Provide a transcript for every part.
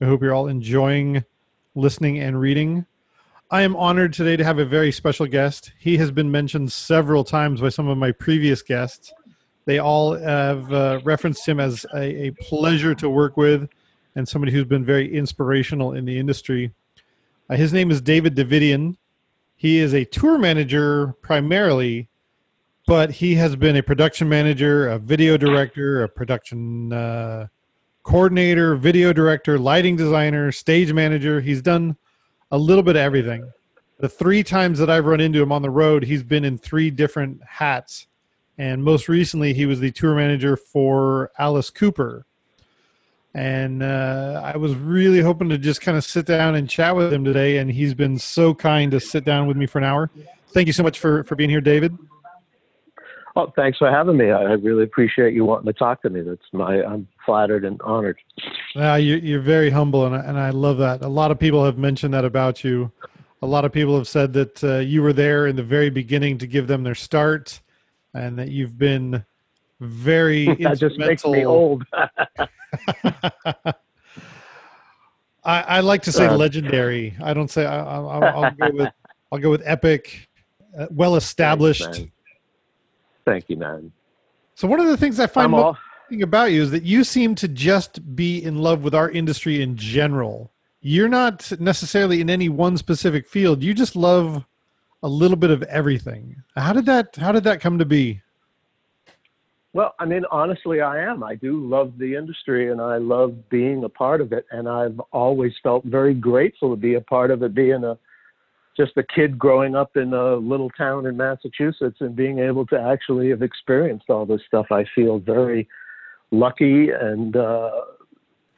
I hope you're all enjoying listening and reading. I am honored today to have a very special guest. He has been mentioned several times by some of my previous guests. They all have uh, referenced him as a, a pleasure to work with and somebody who's been very inspirational in the industry. Uh, his name is David Davidian. He is a tour manager primarily, but he has been a production manager, a video director, a production uh, coordinator, video director, lighting designer, stage manager. He's done a little bit of everything. The three times that I've run into him on the road, he's been in three different hats. And most recently, he was the tour manager for Alice Cooper. And uh, I was really hoping to just kind of sit down and chat with him today. And he's been so kind to sit down with me for an hour. Thank you so much for, for being here, David. Oh, thanks for having me. I really appreciate you wanting to talk to me. That's my I'm flattered and honored. Yeah, you, you're very humble, and I, and I love that. A lot of people have mentioned that about you. A lot of people have said that uh, you were there in the very beginning to give them their start, and that you've been very that just makes me old. I, I, like to say uh, legendary. I don't say. I, will go with. I'll go with epic, uh, well established. Thank you, man. So one of the things I find most about you is that you seem to just be in love with our industry in general. You're not necessarily in any one specific field. You just love a little bit of everything. How did that how did that come to be? Well, I mean, honestly, I am. I do love the industry and I love being a part of it. And I've always felt very grateful to be a part of it, being a just a kid growing up in a little town in Massachusetts and being able to actually have experienced all this stuff. I feel very lucky and uh,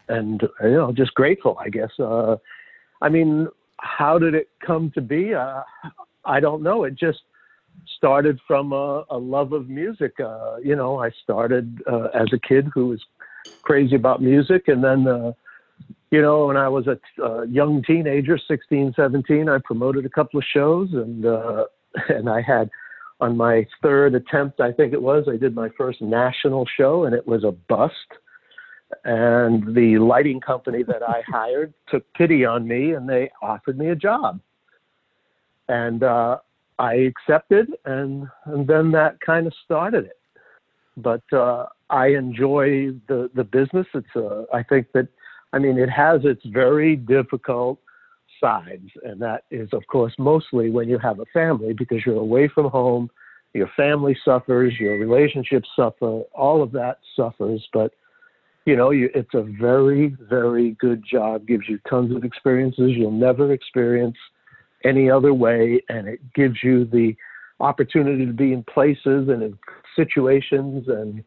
and you know just grateful, I guess. Uh, I mean, how did it come to be? Uh, I don't know. It just started from a, a love of music. Uh, you know, I started uh, as a kid who was crazy about music, and then uh, you know, when I was a young teenager, 16, 17, I promoted a couple of shows and, uh, and I had on my third attempt, I think it was, I did my first national show and it was a bust. And the lighting company that I hired took pity on me and they offered me a job. And, uh, I accepted and, and then that kind of started it. But, uh, I enjoy the, the business. It's, uh, I think that, I mean, it has its very difficult sides, and that is, of course, mostly when you have a family because you're away from home, your family suffers, your relationships suffer, all of that suffers. But you know, you, it's a very, very good job. Gives you tons of experiences you'll never experience any other way, and it gives you the opportunity to be in places and in situations and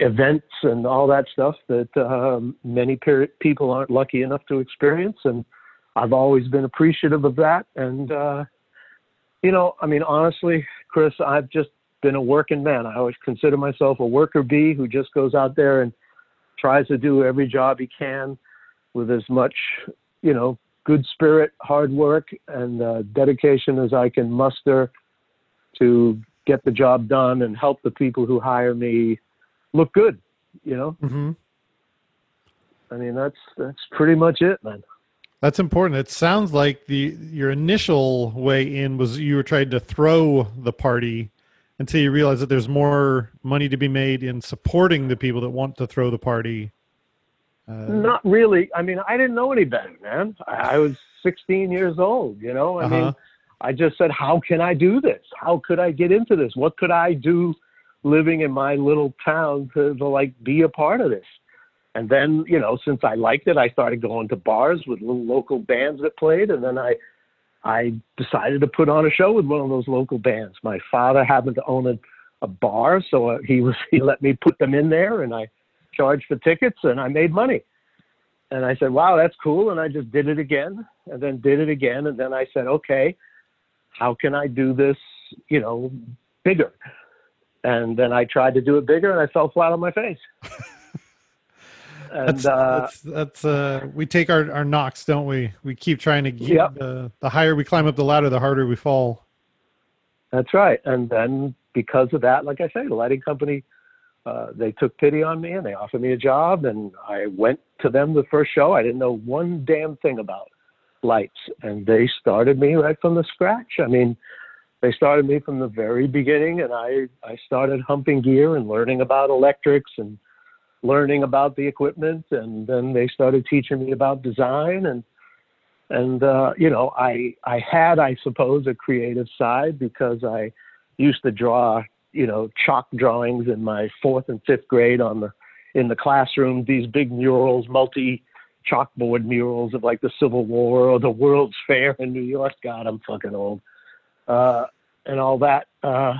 events and all that stuff that um, many per- people aren't lucky enough to experience. And I've always been appreciative of that. And, uh, you know, I mean, honestly, Chris, I've just been a working man. I always consider myself a worker bee who just goes out there and tries to do every job he can with as much, you know, good spirit, hard work, and uh, dedication as I can muster to get the job done and help the people who hire me look good. You know. Mm-hmm. I mean, that's that's pretty much it, man. That's important. It sounds like the your initial way in was you were trying to throw the party until you realize that there's more money to be made in supporting the people that want to throw the party. Uh, Not really. I mean, I didn't know any better, man. I, I was 16 years old. You know, I uh-huh. mean, I just said, how can I do this? How could I get into this? What could I do living in my little town to, to like be a part of this? And then, you know, since I liked it, I started going to bars with little local bands that played. And then I, I decided to put on a show with one of those local bands. My father happened to own a, a bar, so uh, he was he let me put them in there, and I charged for tickets, and I made money. And I said, "Wow, that's cool." And I just did it again, and then did it again, and then I said, "Okay, how can I do this, you know, bigger? And then I tried to do it bigger and I fell flat on my face. and that's, uh, that's, that's uh, we take our, our knocks, don't we? We keep trying to get yep. the, the higher we climb up the ladder, the harder we fall. That's right. And then because of that, like I say, the lighting company, uh, they took pity on me and they offered me a job and I went to them the first show. I didn't know one damn thing about lights and they started me right from the scratch i mean they started me from the very beginning and i i started humping gear and learning about electrics and learning about the equipment and then they started teaching me about design and and uh, you know i i had i suppose a creative side because i used to draw you know chalk drawings in my fourth and fifth grade on the in the classroom these big murals multi chalkboard murals of like the Civil War or the World's Fair in New York. God, I'm fucking old. Uh, and all that. Uh,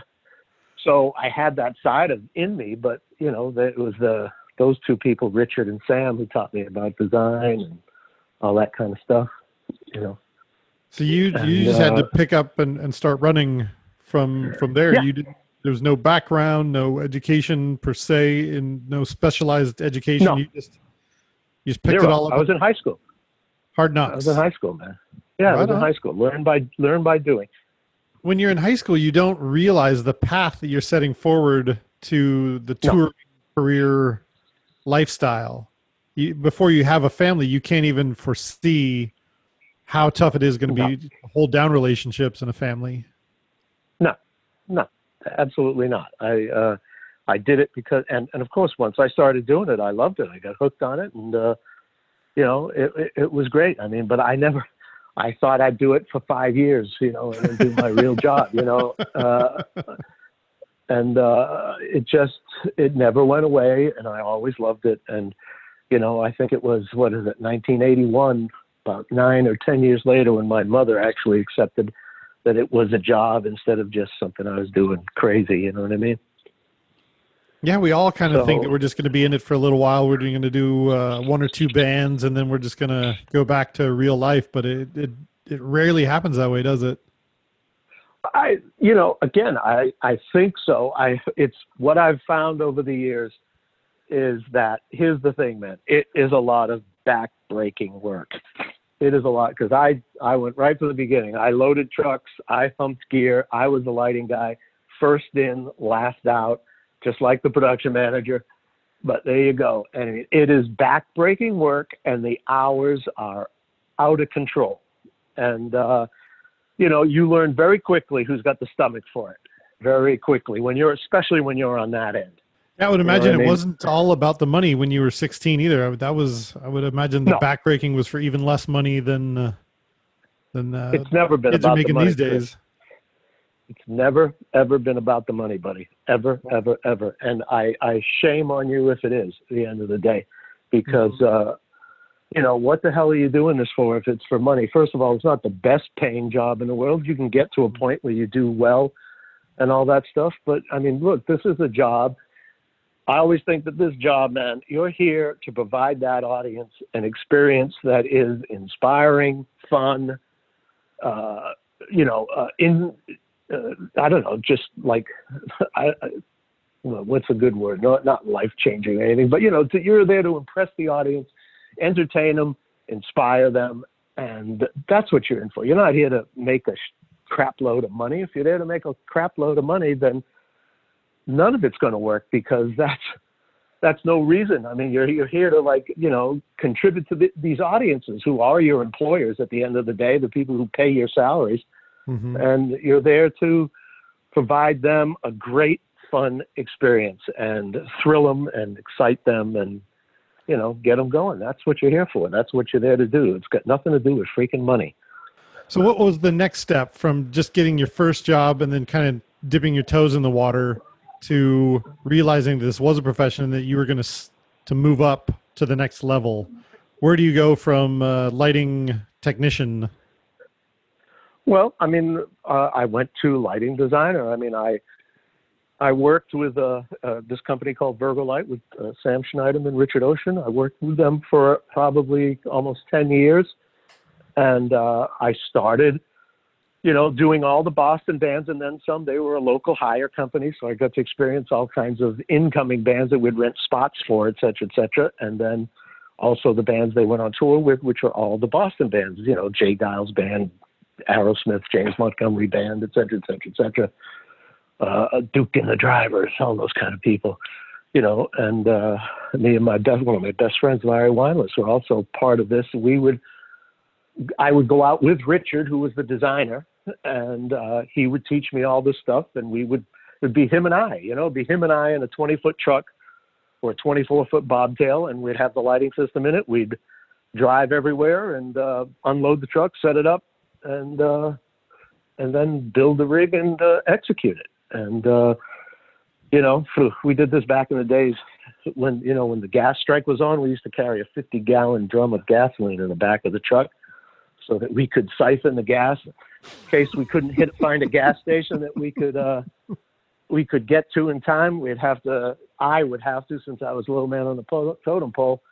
so I had that side of in me, but you know, it was the those two people, Richard and Sam, who taught me about design and all that kind of stuff. You know. So you and, you just uh, had to uh, pick up and, and start running from from there. Yeah. You did there was no background, no education per se, and no specialized education. No. You just you just picked Zero. it all up. I was in high school. Hard knocks. I was in high school, man. Yeah, right I was on. in high school. Learn by learn by doing. When you're in high school, you don't realize the path that you're setting forward to the touring no. career lifestyle. You, before you have a family, you can't even foresee how tough it is going to no. be to hold down relationships in a family. No, no, absolutely not. I uh, I did it because, and, and of course, once I started doing it, I loved it. I got hooked on it, and uh, you know, it, it, it was great. I mean, but I never, I thought I'd do it for five years, you know, and do my real job, you know, uh, and uh, it just, it never went away, and I always loved it. And you know, I think it was what is it, 1981, about nine or ten years later, when my mother actually accepted that it was a job instead of just something I was doing crazy. You know what I mean? Yeah, we all kind of so, think that we're just going to be in it for a little while. We're going to do uh, one or two bands, and then we're just going to go back to real life. But it, it it rarely happens that way, does it? I, you know, again, I I think so. I it's what I've found over the years is that here's the thing, man. It is a lot of back-breaking work. It is a lot because I I went right from the beginning. I loaded trucks. I humped gear. I was the lighting guy, first in, last out just like the production manager. But there you go. And it is backbreaking work, and the hours are out of control. And, uh, you know, you learn very quickly who's got the stomach for it. Very quickly, when you're, especially when you're on that end. Yeah, I would imagine you know it I mean? wasn't all about the money when you were 16 either. That was, I would imagine the no. backbreaking was for even less money than, uh, than uh, it's never been about the money these days. It's never ever been about the money, buddy. Ever, ever, ever. And I, I shame on you if it is at the end of the day, because mm-hmm. uh, you know what the hell are you doing this for? If it's for money, first of all, it's not the best paying job in the world. You can get to a point where you do well, and all that stuff. But I mean, look, this is a job. I always think that this job, man, you're here to provide that audience an experience that is inspiring, fun, uh, you know, uh, in uh, I don't know, just like, I, I, well, what's a good word? Not not life changing or anything, but you know, to, you're there to impress the audience, entertain them, inspire them, and that's what you're in for. You're not here to make a crap load of money. If you're there to make a crap load of money, then none of it's going to work because that's that's no reason. I mean, you're you're here to like you know contribute to the, these audiences who are your employers at the end of the day, the people who pay your salaries mm-hmm. and you're there to provide them a great fun experience and thrill them and excite them and you know get them going that's what you're here for that's what you're there to do it's got nothing to do with freaking money So, what was the next step from just getting your first job and then kind of dipping your toes in the water to realizing this was a profession that you were going to to move up to the next level? Where do you go from uh, lighting technician? Well, I mean, uh, I went to lighting designer. I mean, I I worked with uh, uh, this company called Virgo Light with uh, Sam Schneiderman and Richard Ocean. I worked with them for probably almost 10 years. And uh, I started, you know, doing all the Boston bands and then some. They were a local hire company. So I got to experience all kinds of incoming bands that we'd rent spots for, et cetera, et cetera. And then also the bands they went on tour with, which were all the Boston bands, you know, J. Geils Band, Aerosmith, James Montgomery Band, et cetera, et cetera, et cetera uh, Duke and the Drivers, all those kind of people, you know. And uh, me and my best one of my best friends, Larry Weinless, were also part of this. We would, I would go out with Richard, who was the designer, and uh, he would teach me all this stuff, and we would it'd be him and I, you know, it'd be him and I in a 20 foot truck or a 24 foot bobtail, and we'd have the lighting system in it. We'd drive everywhere and uh, unload the truck, set it up, and uh, and then build the rig and uh, execute it. And uh, you know, we did this back in the days when you know when the gas strike was on. We used to carry a 50 gallon drum of gasoline in the back of the truck so that we could siphon the gas in case we couldn't hit find a gas station that we could uh, we could get to in time. We'd have to. I would have to, since I was a little man on the totem pole,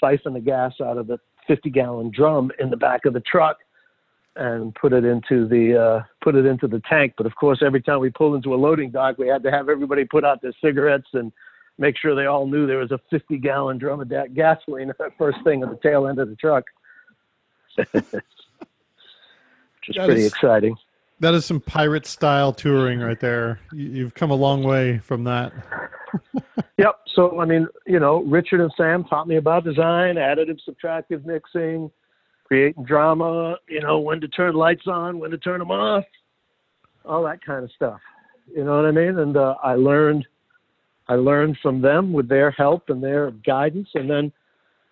siphon the gas out of the 50 gallon drum in the back of the truck and put it into the uh, put it into the tank. But of course, every time we pulled into a loading dock, we had to have everybody put out their cigarettes and make sure they all knew there was a 50 gallon drum of gasoline first thing at the tail end of the truck. Which is that pretty is, exciting. That is some pirate style touring right there. You've come a long way from that. yep. So I mean, you know, Richard and Sam taught me about design, additive, subtractive mixing creating drama, you know, when to turn lights on, when to turn them off, all that kind of stuff. You know what I mean? And uh, I learned, I learned from them with their help and their guidance, and then,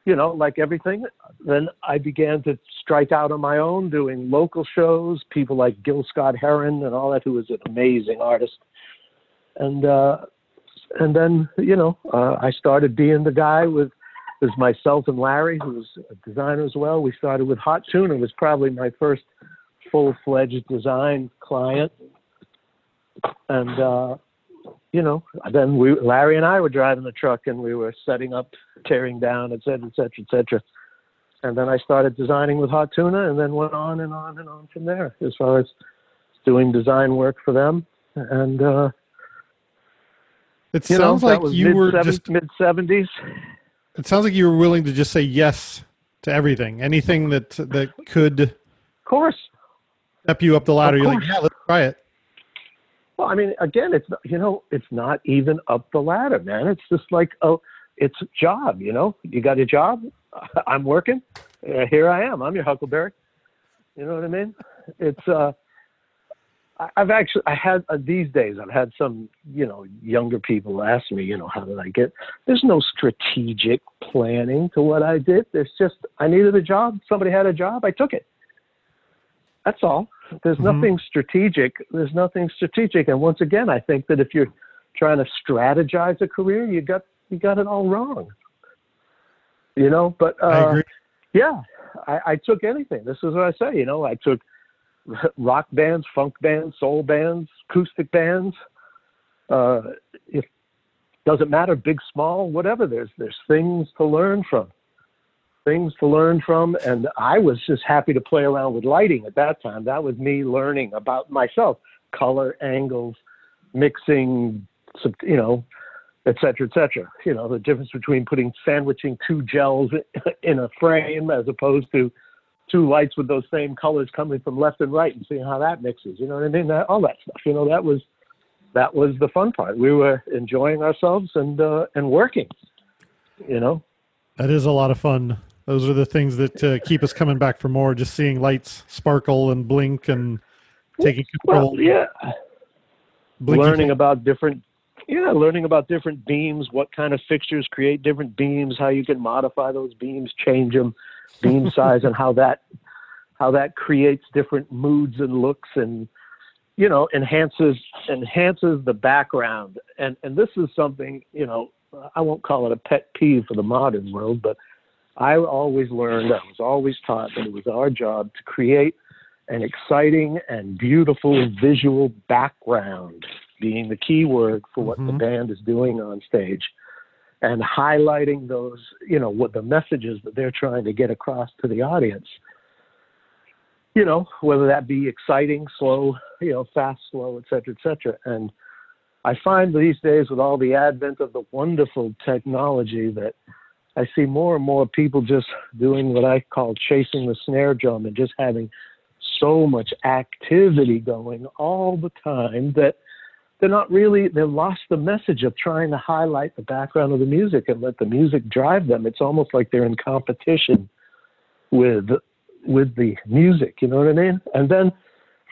you know, like everything, then I began to strike out on my own, doing local shows. People like Gil Scott Heron and all that, who was an amazing artist, and uh, and then you know, uh, I started being the guy with there's myself and Larry, who's a designer as well. We started with Hot Tuna. It was probably my first full-fledged design client. And, uh, you know, then we, Larry and I were driving the truck and we were setting up, tearing down, et cetera, et cetera, et cetera. And then I started designing with Hot Tuna and then went on and on and on from there as far as doing design work for them. And, uh, it sounds know, like you were just mid 70s. It sounds like you were willing to just say yes to everything, anything that that could, of course, step you up the ladder. You're like, yeah, let's try it. Well, I mean, again, it's you know, it's not even up the ladder, man. It's just like oh, it's a job. You know, you got a job. I'm working. Uh, here I am. I'm your Huckleberry. You know what I mean? It's uh, I've actually I had uh, these days I've had some you know younger people ask me you know how did I get there's no strategic planning to what I did. There's just I needed a job. Somebody had a job. I took it. That's all. There's mm-hmm. nothing strategic. There's nothing strategic. And once again I think that if you're trying to strategize a career you got you got it all wrong. You know but uh, yeah I, I took anything. This is what I say you know I took rock bands, funk bands, soul bands, acoustic bands. Uh, it doesn't matter, big, small, whatever. There's there's things to learn from, things to learn from, and I was just happy to play around with lighting at that time. That was me learning about myself, color, angles, mixing, you know, et cetera, et cetera. You know, the difference between putting sandwiching two gels in a frame as opposed to two lights with those same colors coming from left and right and seeing how that mixes. You know what I mean? That, all that stuff. You know, that was that was the fun part. We were enjoying ourselves and uh, and working. You know, that is a lot of fun. Those are the things that uh, keep us coming back for more. Just seeing lights sparkle and blink and taking control. Well, yeah. Blinking learning about different yeah, learning about different beams, what kind of fixtures create different beams, how you can modify those beams, change them, beam size, and how that how that creates different moods and looks and you know enhances enhances the background and and this is something you know i won't call it a pet peeve for the modern world but i always learned i was always taught that it was our job to create an exciting and beautiful visual background being the key word for what the Mhm. band is doing on stage and highlighting those you know what the messages that they're trying to get across to the audience you know, whether that be exciting, slow, you know, fast, slow, et cetera, et cetera. And I find these days with all the advent of the wonderful technology that I see more and more people just doing what I call chasing the snare drum and just having so much activity going all the time that they're not really they've lost the message of trying to highlight the background of the music and let the music drive them. It's almost like they're in competition with with the music, you know what I mean? And then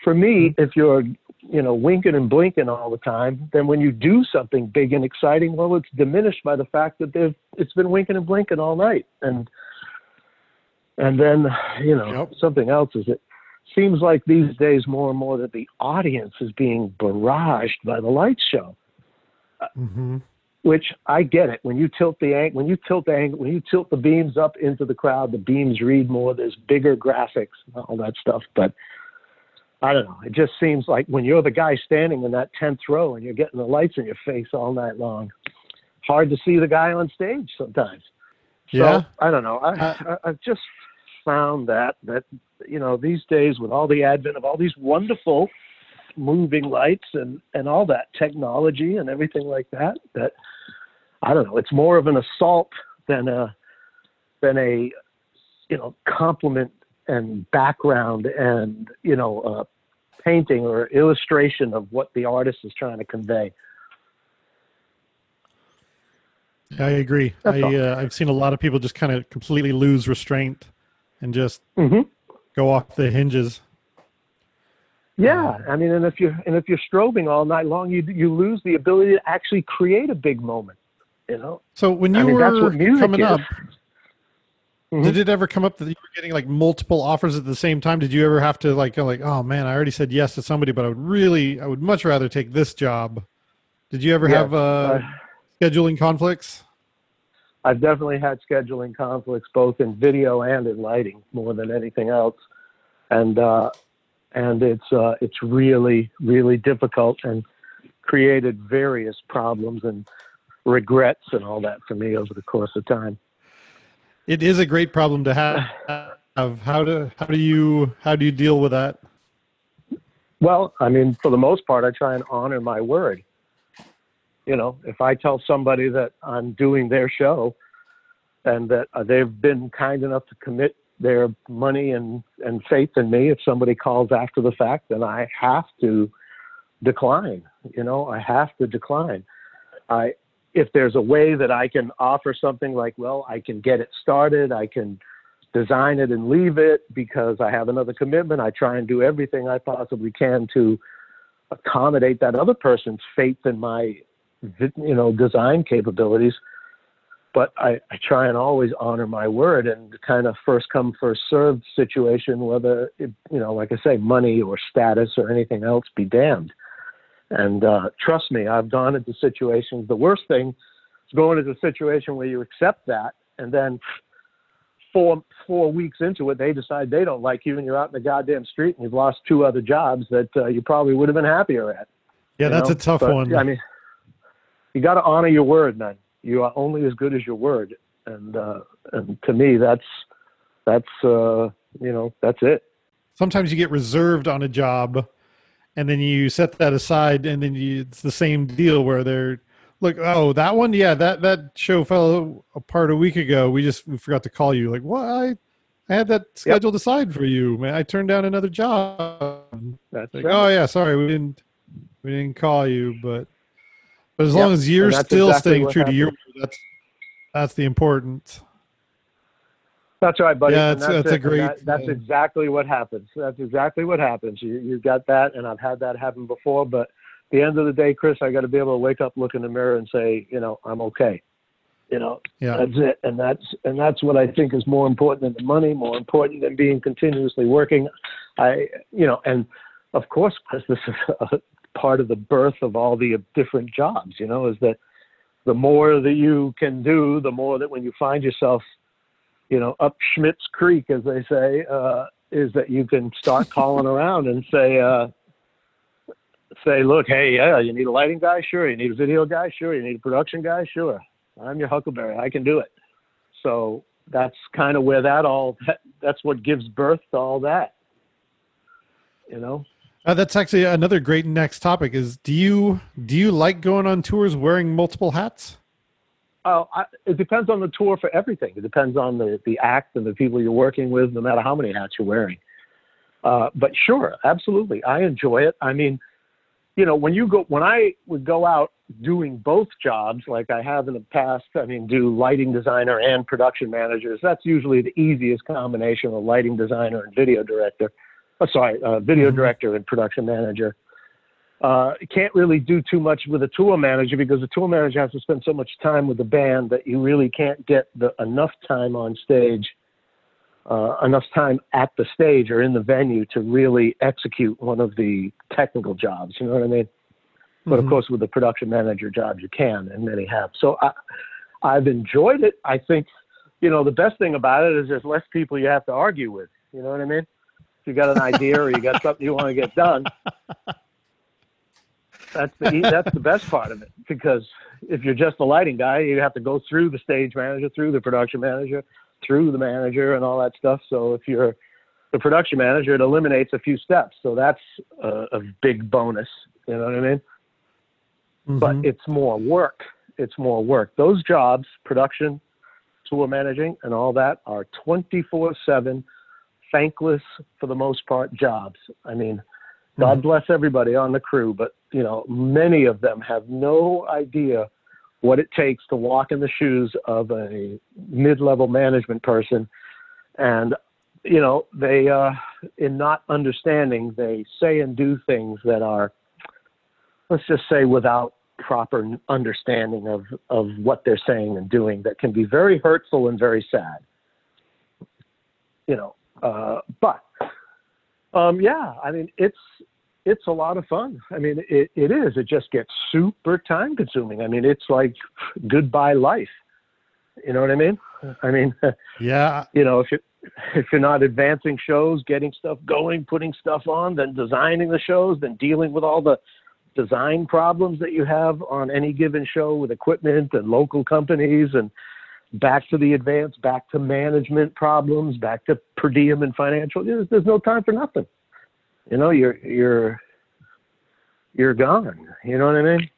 for me, if you're, you know, winking and blinking all the time, then when you do something big and exciting, well, it's diminished by the fact that they've it's been winking and blinking all night. And and then, you know, Yep. something else is it seems like these days more and more that the audience is being barraged by the light show hmm which I get it. When you tilt the ang- when you tilt the angle, when you tilt the beams up into the crowd, the beams read more. There's bigger graphics, and all that stuff. But I don't know. It just seems like when you're the guy standing in that tenth row and you're getting the lights in your face all night long, hard to see the guy on stage sometimes. So Yeah. I don't know. I, Uh, I I've just found that that you know these days with all the advent of all these wonderful moving lights and and all that technology and everything like that that I don't know. It's more of an assault than a than a you know compliment and background and you know uh, painting or illustration of what the artist is trying to convey. I agree. That's I uh, I've seen a lot of people just kind of completely lose restraint and just Mm-hmm. go off the hinges. Yeah, I mean, and if you're and if you're strobing all night long, you you lose the ability to actually create a big moment. You know, So when you I mean, were that's what music coming is. up, Mhm. did it ever come up that you were getting like multiple offers at the same time? Did you ever have to like go like, oh man, I already said yes to somebody, but I would really, I would much rather take this job. Did you ever Yes, have uh, scheduling conflicts? I've definitely had scheduling conflicts both in video and in lighting more than anything else, and uh, and it's uh, it's really really difficult and created various problems and regrets and all that for me over the course of time. It is a great problem to have. Of how to how do you how do you deal with that? Well, I mean, for the most part, I try and honor my word. You know, if I tell somebody that I'm doing their show and that uh, they've been kind enough to commit their money and, and faith in me, if somebody calls after the fact, then I have to decline. You know, I have to decline. I, if there's a way that I can offer something like, well, I can get it started, I can design it and leave it because I have another commitment. I try and do everything I possibly can to accommodate that other person's faith in my, you know, design capabilities. But I, I try and always honor my word and kind of first come first served situation, whether it, you know, like I say, money or status or anything else be damned. And uh, trust me, I've gone into situations. The worst thing is going into a situation where you accept that and then four four weeks into it, they decide they don't like you, and you're out in the goddamn street, and you've lost two other jobs that uh, you probably would have been happier at. Yeah, that's know? a tough But, one. I mean, you got to honor your word, man. You are only as good as your word, and uh, and to me, that's that's uh, you know that's it. Sometimes you get reserved on a job, and then you set that aside, and then you, it's the same deal where they're look, oh, that one, yeah, that that show fell apart a week ago. We just we forgot to call you. Like, what? I, I had that scheduled aside for you, man. I turned down another job. That's Like, right. oh yeah, sorry, we didn't we didn't call you, but but as Yep, long as you're still exactly staying true to your, happened. that's that's the important. That's right, buddy. Yeah, And that's- that's a great, that- that's uh, exactly what happens. That's exactly what happens. You you got that, and I've had that happen before. But at the end of the day, Chris, I got to be able to wake up, look in the mirror, and say, you know, I'm okay. You know, Yeah. that's it, and that's and that's what I think is more important than the money, more important than being continuously working. I, you know, and of course, because this is a part of the birth of all the different jobs. You know, is that the more that you can do, the more that when you find yourself, you know, up Schmidt's Creek, as they say, uh, is that you can start calling around and say. Uh, Say, look, hey, yeah, you need a lighting guy, sure. You need a video guy, sure. You need a production guy, sure. I'm your Huckleberry. I can do it. So that's kind of where that all that, that's what gives birth to all that. You know. Uh, that's actually another great next topic. Is do you do you like going on tours wearing multiple hats? Oh, I, it depends on the tour for everything. It depends on the the act and the people you're working with, no matter how many hats you're wearing. Uh, but sure, absolutely, I enjoy it. I mean, you know, when you go, when I would go out doing both jobs, like I have in the past, I mean, do lighting designer and production managers. That's usually the easiest combination of lighting designer and video director. Oh, sorry, uh, video Mhm. director and production manager. Uh, can't really do too much with a tour manager because the tour manager has to spend so much time with the band that you really can't get the, enough time on stage, uh, enough time at the stage or in the venue to really execute one of the technical jobs. You know what I mean? But of Mhm. course, with the production manager jobs, you can, and many have. So I, I've enjoyed it. I think, you know, the best thing about it is there's less people you have to argue with. You know what I mean? You got an idea or you got something you want to get done, that's the that's the best part of it. Because if you're just a lighting guy, you have to go through the stage manager, through the production manager, through the manager, and all that stuff. So if you're the production manager, it eliminates a few steps. So that's a, a big bonus. You know what I mean? but Mhm. it's more work. It's more work. Those jobs, production, tour managing, and all that are 24 7, thankless for the most part jobs. I mean, God Mhm. bless everybody on the crew, but you know, many of them have no idea what it takes to walk in the shoes of a mid-level management person, and you know, they, uh, in not understanding, they say and do things that are let's just say without proper understanding of, of what they're saying and doing that can be very hurtful and very sad you know uh, but um, yeah i mean it's it's a lot of fun. I mean it, it is. It just gets super time consuming. I mean it's like goodbye life. You know what i mean? I mean yeah, you know, if you if you're not advancing shows, getting stuff going, putting stuff on, then designing the shows, then dealing with all the design problems that you have on any given show with equipment and local companies and back to the advance, back to management problems, back to per diem and financial. There's, there's no time for nothing. You know, you're you're you're gone. You know what I mean?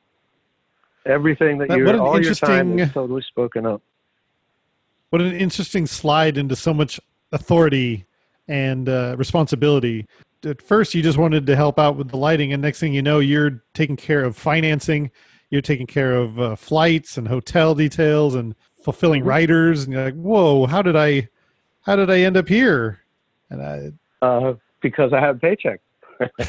Everything that But you're what an all your time is totally spoken up. what an interesting slide into so much authority and uh, responsibility. At first, you just wanted to help out with the lighting, and next thing you know, you're taking care of financing, you're taking care of uh, flights and hotel details and fulfilling Mhm. writers, and you're like, "Whoa, how did I, how did I end up here?" And I, Uh, because I have a paycheck.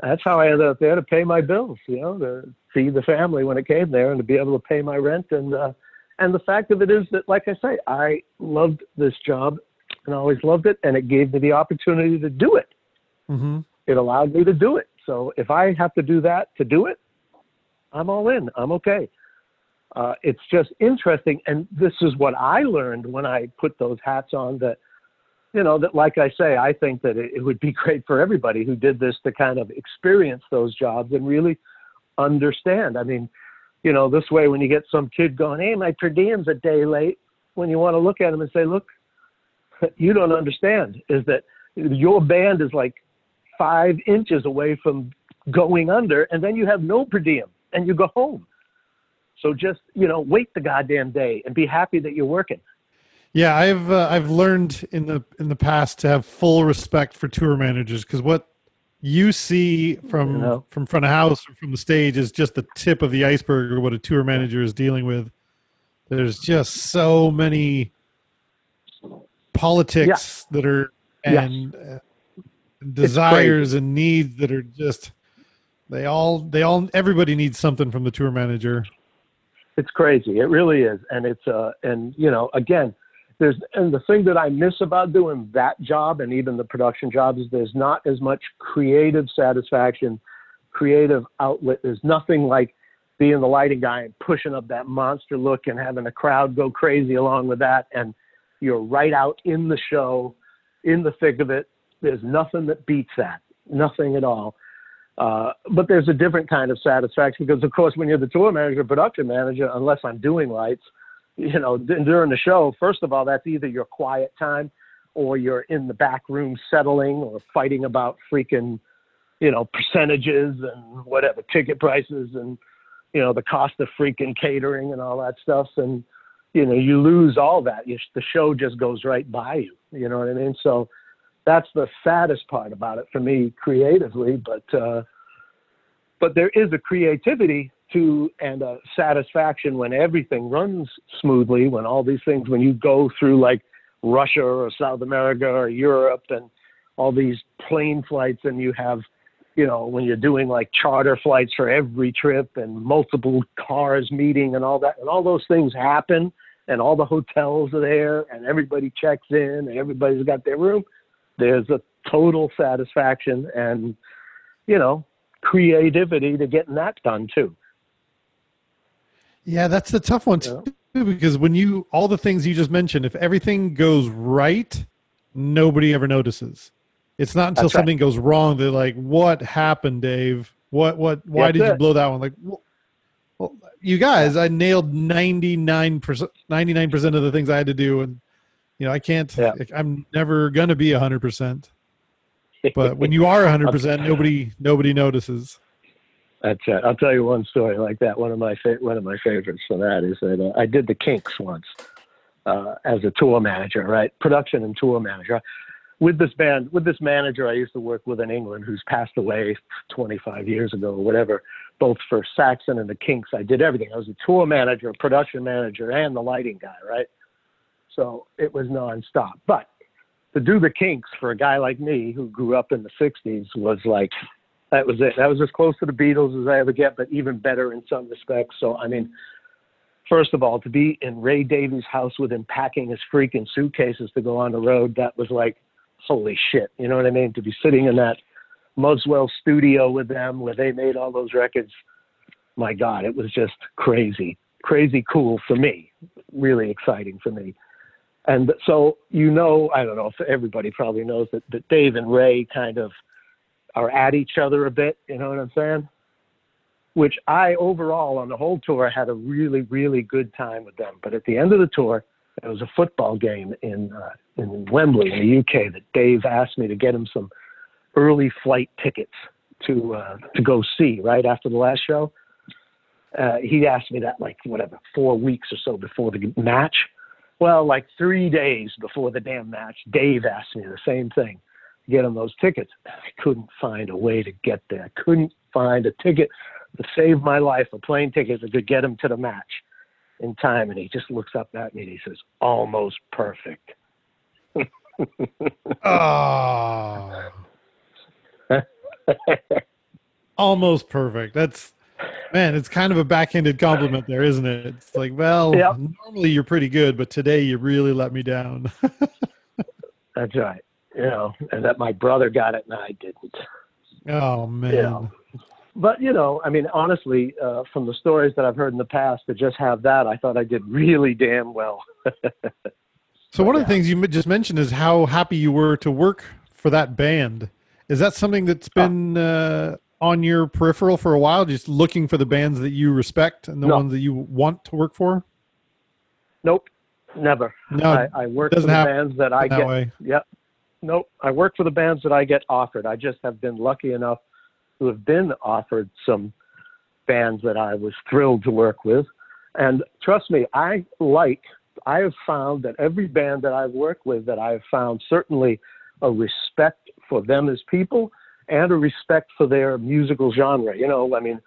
that's how I ended up there to pay my bills, you know, to feed the family when it came there and to be able to pay my rent. And, uh, and the fact of it is that, like I say, I loved this job and I always loved it. And it gave me the opportunity to do it. hmm It allowed me to do it. So if I have to do that to do it, I'm all in. I'm okay. Uh, it's just interesting. And this is what I learned when I put those hats on that, you know, that like I say, I think that it, it would be great for everybody who did this to kind of experience those jobs and really understand. I mean, you know, this way when you get some kid going, hey, my per diem's a day late, when you want to look at him and say, look, you don't understand is that your band is like five inches away from going under, and then you have no per diem and you go home. So just, you know, wait the goddamn day and be happy that you're working. Yeah, I've uh, I've learned in the in the past to have full respect for tour managers because what you see from You know. from front of house or from the stage is just the tip of the iceberg of what a tour manager is dealing with. There's just so many politics that are Yes. and uh, desires and needs that are just they all they all everybody needs something from the tour manager. It's crazy. It really is, and it's uh, and you know, again, there's and the thing that I miss about doing that job and even the production job is there's not as much creative satisfaction, creative outlet. There's nothing like being the lighting guy and pushing up that monster look and having the crowd go crazy along with that. And you're right out in the show, in the thick of it. There's nothing that beats that. Nothing at all. Uh, but there's a different kind of satisfaction because, of course, when you're the tour manager, production manager, unless I'm doing lights, you know, during the show, first of all, that's either your quiet time or you're in the back room settling or fighting about freaking, you know, percentages and whatever ticket prices and you know the cost of freaking catering and all that stuff. And you know you lose all that. You, the show just goes right by you. You know what i mean? So that's the saddest part about it for me creatively but uh but there is a creativity to and a satisfaction when everything runs smoothly when all these things when you go through like russia or south america or europe and all these plane flights and you have you know, when you're doing like charter flights for every trip and multiple cars meeting and all that, and all those things happen, and all the hotels are there, and everybody checks in, and everybody's got their room, there's a total satisfaction and, you know, creativity to getting that done too. Yeah, that's the tough one too, yeah. because when you, all the things you just mentioned, if everything goes right, nobody ever notices. It's not until That's something right. goes wrong that like, what happened, Dave? What what? Why That's did it. you blow that one? Like, well, you guys, I nailed ninety nine percent, ninety nine percent of the things I had to do, and you know, I can't. Yeah. I'm never gonna be hundred percent. But when you are hundred percent, nobody nobody notices. That's it. I'll tell you one story like that. One of my fa- one of my favorites for that is that uh, I did the Kinks once uh, as a tour manager, right? Production and tour manager with this band, with this manager I used to work with in England, who's passed away 25 years ago or whatever, both for Saxon and the Kinks. I did everything. I was a tour manager, production manager, and the lighting guy, right? So it was nonstop. But to do the Kinks for a guy like me who grew up in the 60s was like, that was it. That was as close to the Beatles as I ever get, but even better in some respects. So, I mean, first of all, to be in Ray Davies' house with him packing his freaking suitcases to go on the road, that was like holy shit, you know what I mean? To be sitting in that Muswell studio with them where they made all those records, my God, it was just crazy, crazy cool for me, really exciting for me. And so, you know, I don't know if everybody probably knows that, that Dave and Ray kind of are at each other a bit, you know what I'm saying? Which I overall on the whole tour had a really, really good time with them. But at the end of the tour, it was a football game in uh, in Wembley in the UK that Dave asked me to get him some early flight tickets to uh, to go see right after the last show. Uh, he asked me that like whatever four weeks or so before the match. Well, like three days before the damn match, Dave asked me the same thing, get him those tickets. I couldn't find a way to get there. I couldn't find a ticket to save my life, a plane ticket that could get him to the match in time. And he just looks up at me and he says, almost perfect. oh. almost perfect. That's man, it's kind of a backhanded compliment there, isn't it? It's like, well, yep. normally you're pretty good, but today you really let me down. That's right. You know, and that my brother got it and I didn't. Oh man. You know, but you know, I mean, honestly, uh, from the stories that I've heard in the past, to just have that, I thought I did really damn well. so one of the things you just mentioned is how happy you were to work for that band. Is that something that's been uh, on your peripheral for a while? Just looking for the bands that you respect and the no. ones that you want to work for. Nope, never. No, I, I work for the bands that I that get. Way. Yep. Nope. I work for the bands that I get offered. I just have been lucky enough to have been offered some bands that I was thrilled to work with. And trust me, I like, I have found that every band that I've worked with, that I've found certainly a respect for them as people and a respect for their musical genre. You know, I mean,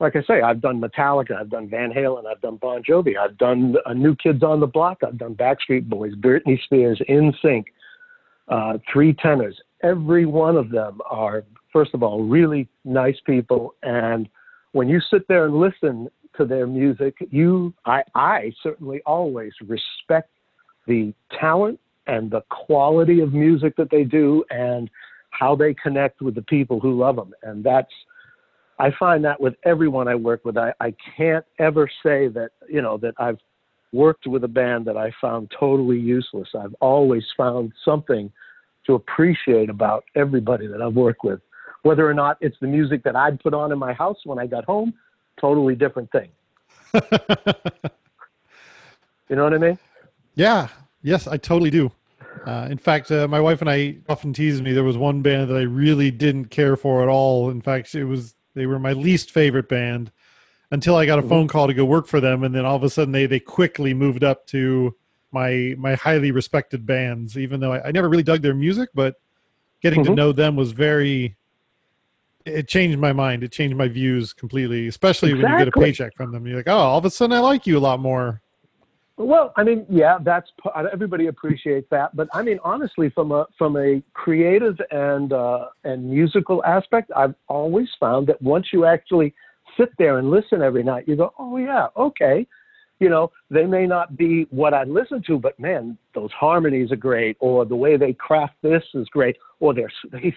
like I say, I've done Metallica, I've done Van Halen, I've done Bon Jovi, I've done a New Kids on the Block, I've done Backstreet Boys, Britney Spears, NSYNC, uh, Three Tenors. Every one of them are first of all, really nice people. And when you sit there and listen to their music. You, I, I certainly always respect the talent and the quality of music that they do and how they connect with the people who love them. And that's, I find that with everyone I work with. I, I can't ever say that, you know, that I've worked with a band that I found totally useless. I've always found something to appreciate about everybody that I've worked with. Whether or not it's the music that I'd put on in my house when I got home, totally different thing. you know what I mean? Yeah. Yes, I totally do. Uh, in fact, uh, my wife and I often tease me. There was one band that I really didn't care for at all. In fact, it was they were my least favorite band until I got a mm-hmm. phone call to go work for them, and then all of a sudden they they quickly moved up to my my highly respected bands. Even though I, I never really dug their music, but getting mm-hmm. to know them was very. It changed my mind. It changed my views completely, especially exactly. when you get a paycheck from them. You're like, oh, all of a sudden I like you a lot more. Well, I mean, yeah, that's everybody appreciates that, but I mean, honestly, from a from a creative and uh, and musical aspect, I've always found that once you actually sit there and listen every night, you go, oh yeah, okay, you know, they may not be what I listen to, but man, those harmonies are great, or the way they craft this is great, or they're they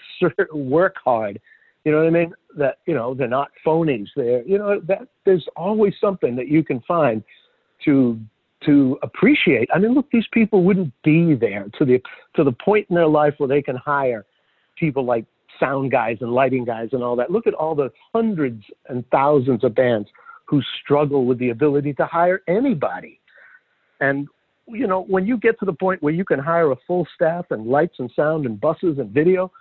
work hard. You know what I mean? That you know they're not phonies. They're you know that there's always something that you can find to to appreciate. I mean, look, these people wouldn't be there to the to the point in their life where they can hire people like sound guys and lighting guys and all that. Look at all the hundreds and thousands of bands who struggle with the ability to hire anybody. And you know, when you get to the point where you can hire a full staff and lights and sound and buses and video,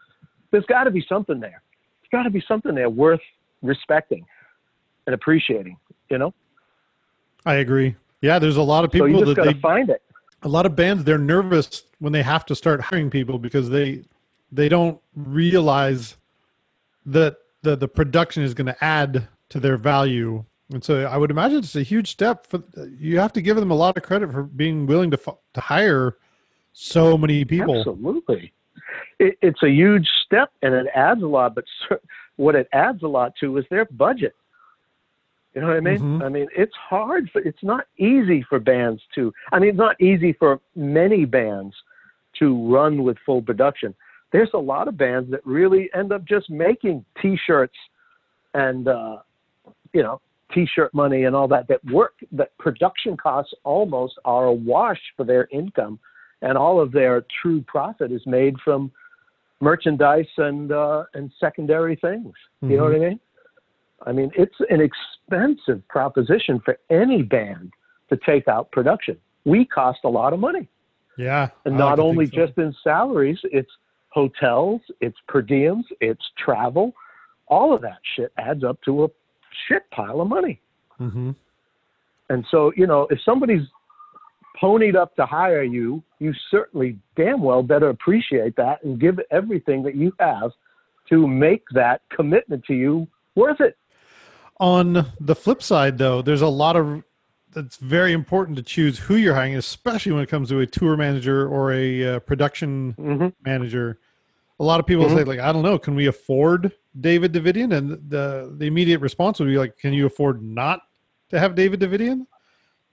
there's got to be something there. There's got to be something there worth respecting and appreciating. You know. I agree. Yeah, there's a lot of people so you just that they find it. A lot of bands they're nervous when they have to start hiring people because they they don't realize that the the production is going to add to their value. And so I would imagine it's a huge step for you have to give them a lot of credit for being willing to to hire so many people. Absolutely. It, it's a huge step and it adds a lot, but what it adds a lot to is their budget. You know what I mean? Mm-hmm. I mean, it's hard. For, it's not easy for bands to. I mean, it's not easy for many bands to run with full production. There's a lot of bands that really end up just making T-shirts and uh, you know T-shirt money and all that. That work. That production costs almost are a wash for their income, and all of their true profit is made from merchandise and uh, and secondary things. Mm-hmm. You know what I mm-hmm. mean? I mean, it's an expensive proposition for any band to take out production. We cost a lot of money. Yeah. And not like only so. just in salaries, it's hotels, it's per diems, it's travel. All of that shit adds up to a shit pile of money. Mm-hmm. And so, you know, if somebody's ponied up to hire you, you certainly damn well better appreciate that and give everything that you have to make that commitment to you worth it. On the flip side, though, there's a lot of that's very important to choose who you're hiring, especially when it comes to a tour manager or a uh, production mm-hmm. manager. A lot of people mm-hmm. say, like, I don't know, can we afford David Davidian? And the the immediate response would be like, can you afford not to have David Davidian?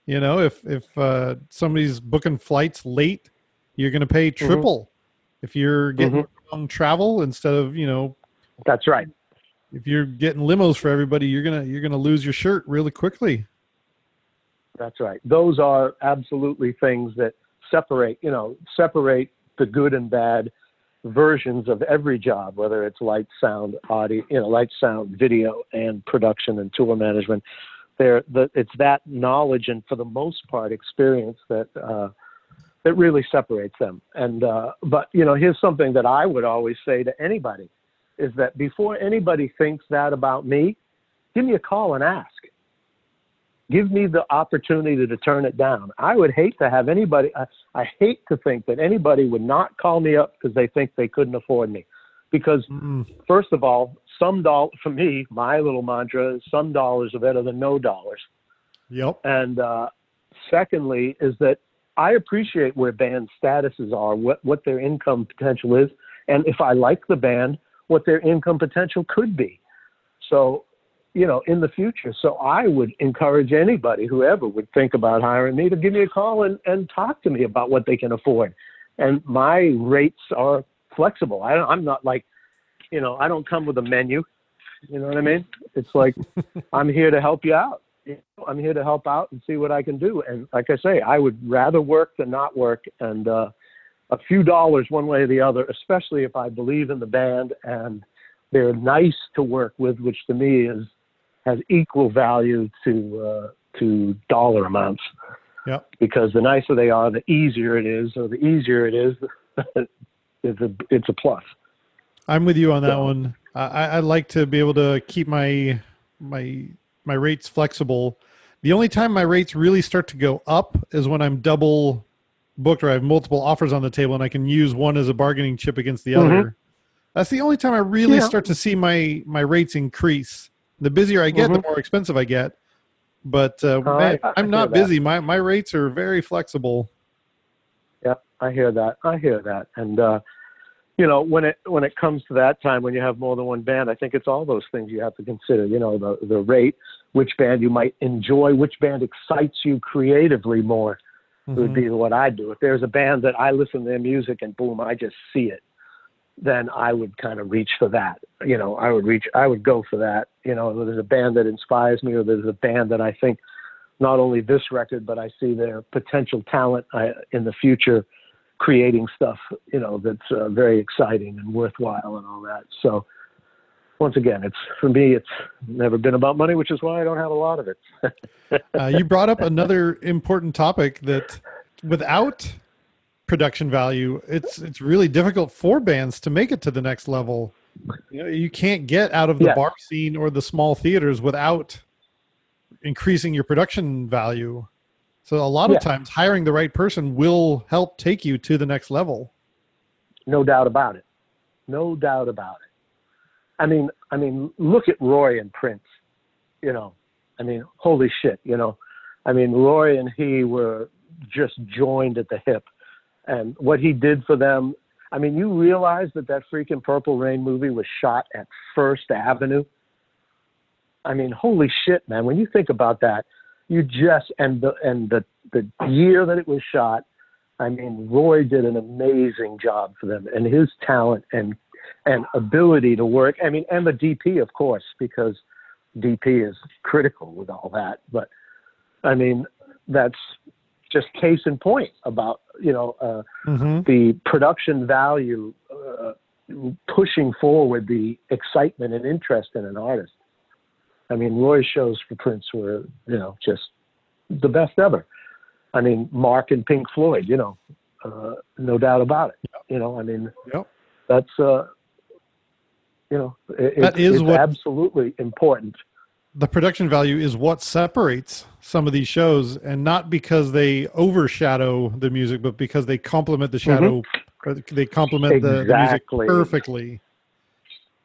You know, if if uh, somebody's booking flights late, you're going to pay mm-hmm. triple. Mm-hmm. If you're getting mm-hmm. travel instead of you know, that's right if you're getting limos for everybody, you're gonna you're gonna lose your shirt really quickly. That's right. Those are absolutely things that separate, you know, separate the good and bad versions of every job, whether it's light, sound, audio, you know, light, sound, video, and production and tour management. There, the, it's that knowledge and, for the most part, experience that uh, that really separates them. And uh, but you know, here's something that I would always say to anybody: is that before anybody thinks that about me, give me a call and ask. Give me the opportunity to turn it down. I would hate to have anybody, I, I hate to think that anybody would not call me up because they think they couldn't afford me. Because, mm. first of all, some doll for me, my little mantra is some dollars are better than no dollars. Yep. And uh, secondly, is that I appreciate where band statuses are, what, what their income potential is. And if I like the band, what their income potential could be. So, you know, in the future. So I would encourage anybody, whoever would think about hiring me, to give me a call and, and talk to me about what they can afford. And my rates are flexible. I, I'm not like, you know, I don't come with a menu. You know what I mean? It's like I'm here to help you out. I'm here to help out and see what I can do. And like I say, I would rather work than not work. And uh, a few dollars one way or the other, especially if I believe in the band and they're nice to work with, which to me is has equal value to uh, to dollar amounts. Yeah. Because the nicer they are, the easier it is, or the easier it is, it's a it's a plus. I'm with you on that so, one. I, I like to be able to keep my my my rates flexible. The only time my rates really start to go up is when I'm double booked or I have multiple offers on the table and I can use one as a bargaining chip against the mm-hmm. other. That's the only time I really yeah. start to see my my rates increase. The busier I get, mm-hmm. the more expensive I get. But uh, uh, man, I, am not busy. My my rates are very flexible. Yeah, I hear that. I hear that. And uh, you know, when it when it comes to that time when you have more than one band, I think it's all those things you have to consider. You know, the the rate, which band you might enjoy, which band excites you creatively more, mm-hmm. would be what I'd do. If there's a band that I listen to their music and boom, I just see it then I would kind of reach for that. You know, I would reach, I would go for that. You know, there's a band that inspires me, or there's a band that I think not only this record, but I see their potential talent uh, in the future creating stuff, you know, that's uh, very exciting and worthwhile and all that. So, once again, it's for me, it's never been about money, which is why I don't have a lot of it. uh, you brought up another important topic that without production value, it's it's really difficult for bands to make it to the next level. You know, you can't get out of the bar scene or the small theaters without increasing your production value. So a lot of times hiring the right person will help take you to the next level. No doubt about it. No doubt about it. I mean, I mean, look at Roy and Prince. You know, I mean, holy shit, you know. I mean, Roy and he were just joined at the hip and what he did for them. I mean, you realize that that freaking Purple Rain movie was shot at First Avenue. I mean, holy shit, man! When you think about that, you just and the and the the year that it was shot. I mean, Roy did an amazing job for them, and his talent and and ability to work. I mean, and the DP, of course, because DP is critical with all that. But I mean, that's just case in point about you know uh, mm-hmm. the production value uh, pushing forward the excitement and interest in an artist. I mean, Roy's shows for Prince were you know just the best ever. I mean, Mark and Pink Floyd, you know, uh, no doubt about it. You know, I mean, yep. that's uh, you know, it, that is what, absolutely important the production value is what separates some of these shows and not because they overshadow the music but because they complement the shadow mm-hmm. they complement exactly. the, music perfectly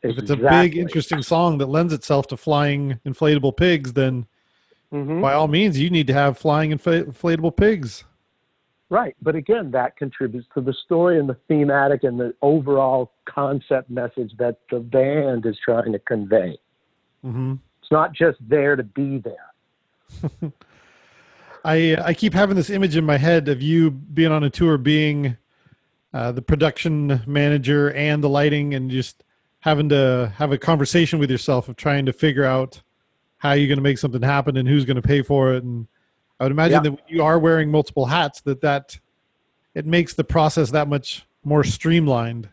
exactly. if it's a big interesting song that lends itself to flying inflatable pigs then mm-hmm. by all means you need to have flying infl- inflatable pigs right but again that contributes to the story and the thematic and the overall concept message that the band is trying to convey mm-hmm not just there to be there. I I keep having this image in my head of you being on a tour, being uh, the production manager and the lighting, and just having to have a conversation with yourself of trying to figure out how you're going to make something happen and who's going to pay for it. And I would imagine yeah. that when you are wearing multiple hats, that that it makes the process that much more streamlined.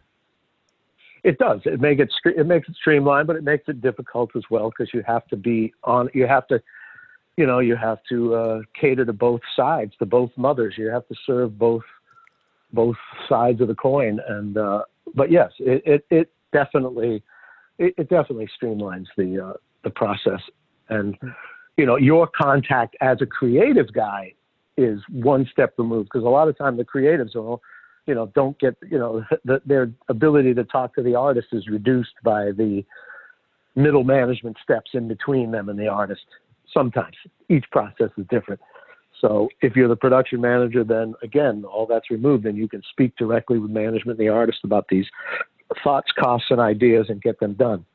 It does. It make it it makes it streamlined, but it makes it difficult as well because you have to be on. You have to, you know, you have to uh, cater to both sides, to both mothers. You have to serve both both sides of the coin. And uh, but yes, it it, it definitely it, it, definitely streamlines the uh, the process. And you know, your contact as a creative guy is one step removed because a lot of time the creatives are you know don't get you know the, their ability to talk to the artist is reduced by the middle management steps in between them and the artist. Sometimes. Each process is different. So if you're the production manager then again all that's removed and you can speak directly with management and the artist about these thoughts costs and ideas and get them done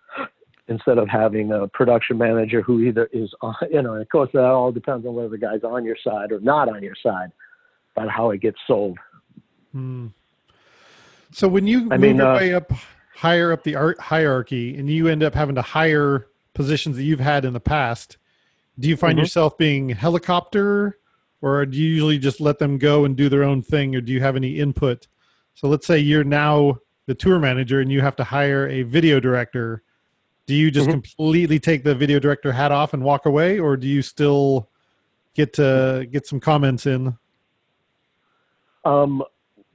instead of having a production manager who either is on, you know, of course that all depends on whether the guy's on your side or not on your side, about how it gets sold. Hmm. So when you I move mean, your uh, way up higher up the art hierarchy and you end up having to hire positions that you've had in the past, do you find Mhm. yourself being helicopter or do you usually just let them go and do their own thing or do you have any input? So let's say you're now the tour manager and you have to hire a video director. Do you just Mhm. completely take the video director hat off and walk away or do you still get to get some comments in? Um,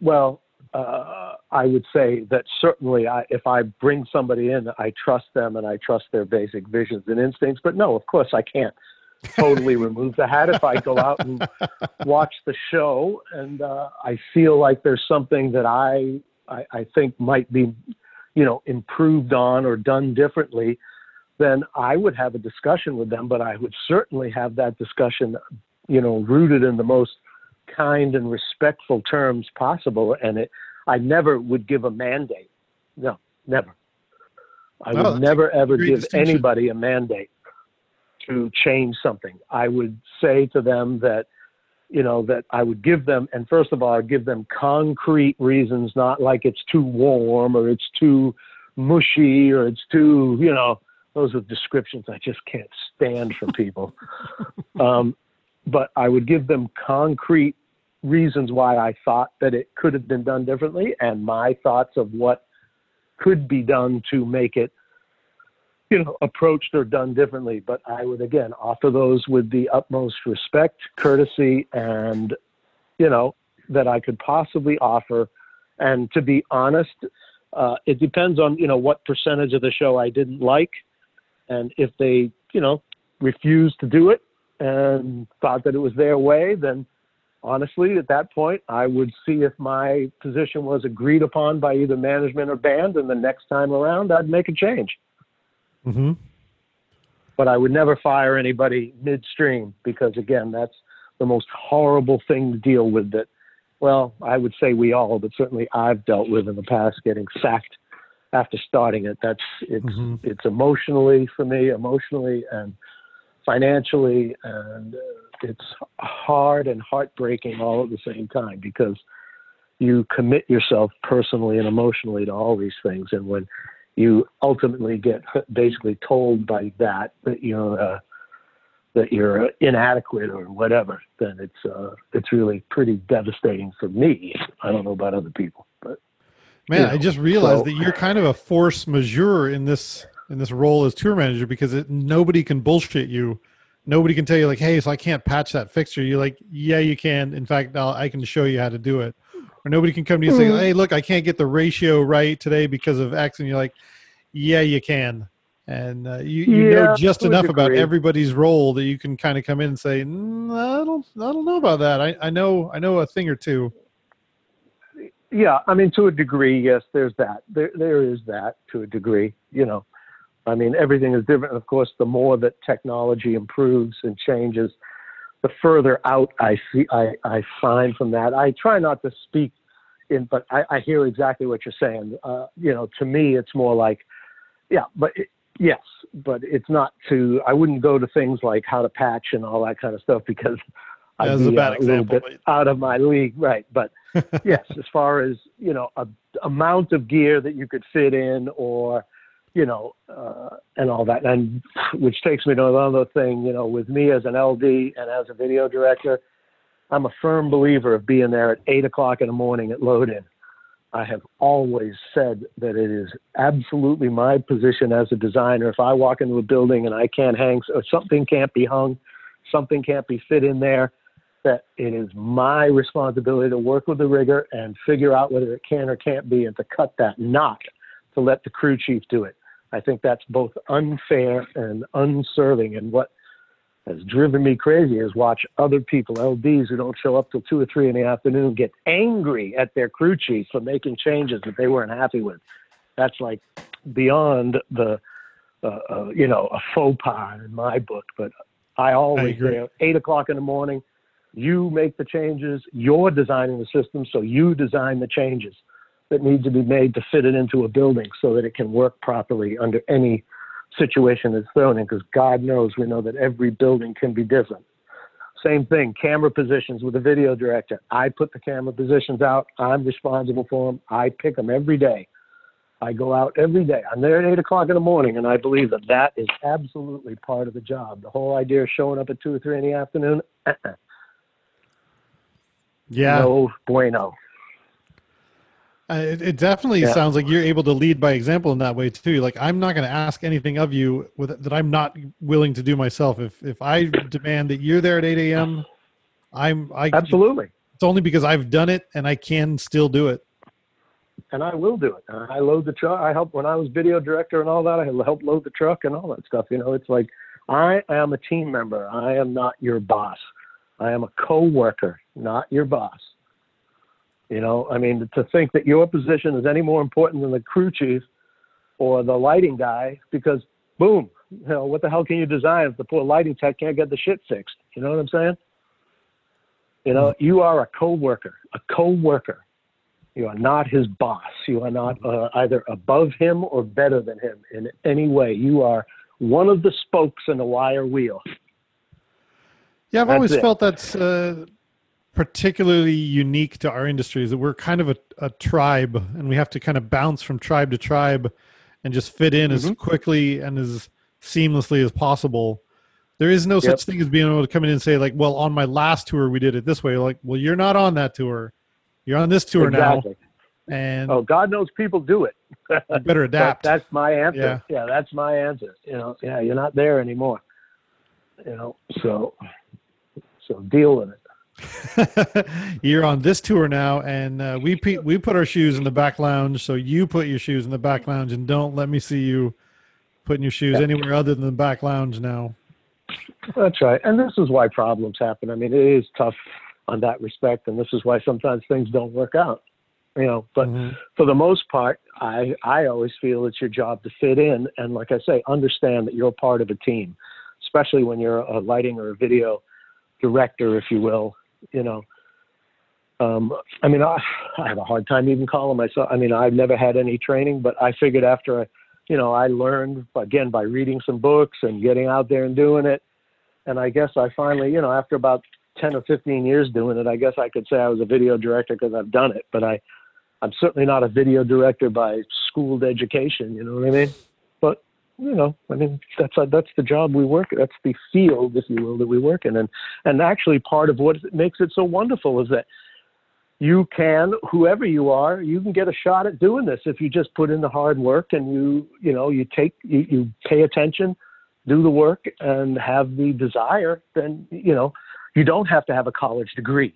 well, uh, I would say that certainly, I, if I bring somebody in, I trust them and I trust their basic visions and instincts. But no, of course, I can't totally remove the hat if I go out and watch the show and uh, I feel like there's something that I, I I think might be, you know, improved on or done differently. Then I would have a discussion with them, but I would certainly have that discussion, you know, rooted in the most kind and respectful terms possible. And it, I never would give a mandate. No, never. I Wow, would never ever give anybody a mandate to change something. I would say to them that, you know, that I would give them, and first of all, I'd give them concrete reasons, not like it's too warm or it's too mushy or it's too, you know, those are descriptions I just can't stand from people. um, but I would give them concrete reasons why I thought that it could have been done differently and my thoughts of what could be done to make it you know approached or done differently but i would again offer those with the utmost respect courtesy and you know that i could possibly offer. And to be honest uh, it depends on you know what percentage of the show i didn't like and if they you know refused to do it and thought that it was their way then honestly at that point i would see if my position was agreed upon by either management or band and the next time around i'd make a change Mm-hmm. but I would never fire anybody midstream because again, that's the most horrible thing to deal with that well, I would say we all, but certainly I've dealt with in the past getting sacked after starting it. That's it's Mhm. it's emotionally for me, emotionally and financially and uh, it's hard and heartbreaking all at the same time because you commit yourself personally and emotionally to all these things and when you ultimately get basically told by that that you're uh, that you're inadequate or whatever, then it's uh, it's really pretty devastating for me. I don't know about other people, but Man, you I just realized so- that you're kind of a force majeure in this in this role as tour manager because it, nobody can bullshit you. Nobody can tell you like, "Hey, so I can't patch that fixture." You're like, "Yeah, you can. In fact, I'll, I can show you how to do it." Or nobody can come to you and Mhm. say, "Hey, look, I can't get the ratio right today because of X," and you're like, "Yeah, you can." And uh, you you know just enough about everybody's role that you can kind of come in and say, mm, "I don't, I don't know about that. I, I know, I know a thing or two. yeah, I mean to a degree, yes, there's that. There there is that to a degree, you know. I mean everything is different. Of course, the more that technology improves and changes, the further out I see I, I find from that. I try not to speak in, but I, I hear exactly what you're saying. Uh, you know, to me, it's more like, yeah, but it, yes, but it's not to. I wouldn't go to things like how to patch and all that kind of stuff because I'd a be bad uh, little bit out of my league, right? But yes, as far as you know, a amount of gear that you could fit in, or you know, uh, and all that, and which takes me to another thing. You know, with me as an LD and as a video director, I'm a firm believer of being there at eight o'clock in the morning at load in. I have always said that it is absolutely my position as a designer. If I walk into a building and I can't hang, or something can't be hung, something can't be fit in there, that it is my responsibility to work with the rigger and figure out whether it can or can't be and to cut that knot to let the crew chief do it. I think that's both unfair and unserving. And what has driven me crazy is watch other people, LDs who don't show up till two or three in the afternoon, get angry at their crew chief for making changes that they weren't happy with. That's like beyond the, uh, uh, you know, a faux pas in my book. But I always say at eight o'clock in the morning, you make the changes. You're designing the system, so you design the changes that need to be made to fit it into a building so that it can work properly under any situation is thrown in because God knows we know that every building can be different. Same thing, camera positions with a video director. I put the camera positions out. I'm responsible for them. I pick them every day. I go out every day. I'm there at eight o'clock in the morning, and I believe that that is absolutely part of the job. The whole idea of showing up at two or three in the afternoon, uh-uh. Yeah. no bueno. It, it definitely Yeah. sounds like you're able to lead by example in that way too. Like I'm not going to ask anything of you with, that I'm not willing to do myself. If if I demand that you're there at 8 a.m., I'm I Absolutely. It's only because I've done it and I can still do it. and I will do it. I load the truck. I help when I was video director and all that. I helped load the truck and all that stuff. You know, it's like I am a team member. I am not your boss. I am a co-worker, not your boss. You know, I mean, to think that your position is any more important than the crew chief or the lighting guy, because boom, you know, what the hell can you design if the poor lighting tech can't get the shit fixed? You know what I'm saying? You know, you are a co-worker, a co-worker. You are not his boss. You are not uh, either above him or better than him in any way. You are one of the spokes in the wire wheel. Yeah, I've That's always it. felt that's uh, particularly unique to our industry is that we're kind of a, a tribe and we have to kind of bounce from tribe to tribe and just fit in as Mhm. quickly and as seamlessly as possible. There is no Yep. such thing as being able to come in and say like, well, on my last tour we did it this way. Like, well, you're not on that tour. You're on this tour exactly. now, and Oh, God knows people do it. you better adapt. that's my answer. Yeah. Yeah. that's my answer. You know, yeah, you're not there anymore. You know, so so deal with it. You're on this tour now, and uh, we pe- we put our shoes in the back lounge. So you put your shoes in the back lounge, and don't let me see you putting your shoes anywhere other than the back lounge now. That's right. And this is why problems happen. I mean, it is tough on that respect, and this is why sometimes things don't work out. You know, but Mhm. for the most part, I I always feel it's your job to fit in, and like I say, understand that you're part of a team, especially when you're a lighting or a video director, if you will. You know, um, I mean, I, I have a hard time even calling myself. I mean, I've never had any training, but I figured after I, you know, I learned again by reading some books and getting out there and doing it, and I guess I finally, you know, after about 10 or 15 years doing it, I guess I could say I was a video director because I've done it, but I, I'm certainly not a video director by schooled education. You know what I mean? You know, I mean, that's uh, that's the job we work. That's the field, if you will, that we work in. And and actually, part of what makes it so wonderful is that you can, whoever you are, you can get a shot at doing this if you just put in the hard work and you you know you take you, you pay attention, do the work, and have the desire. Then you know you don't have to have a college degree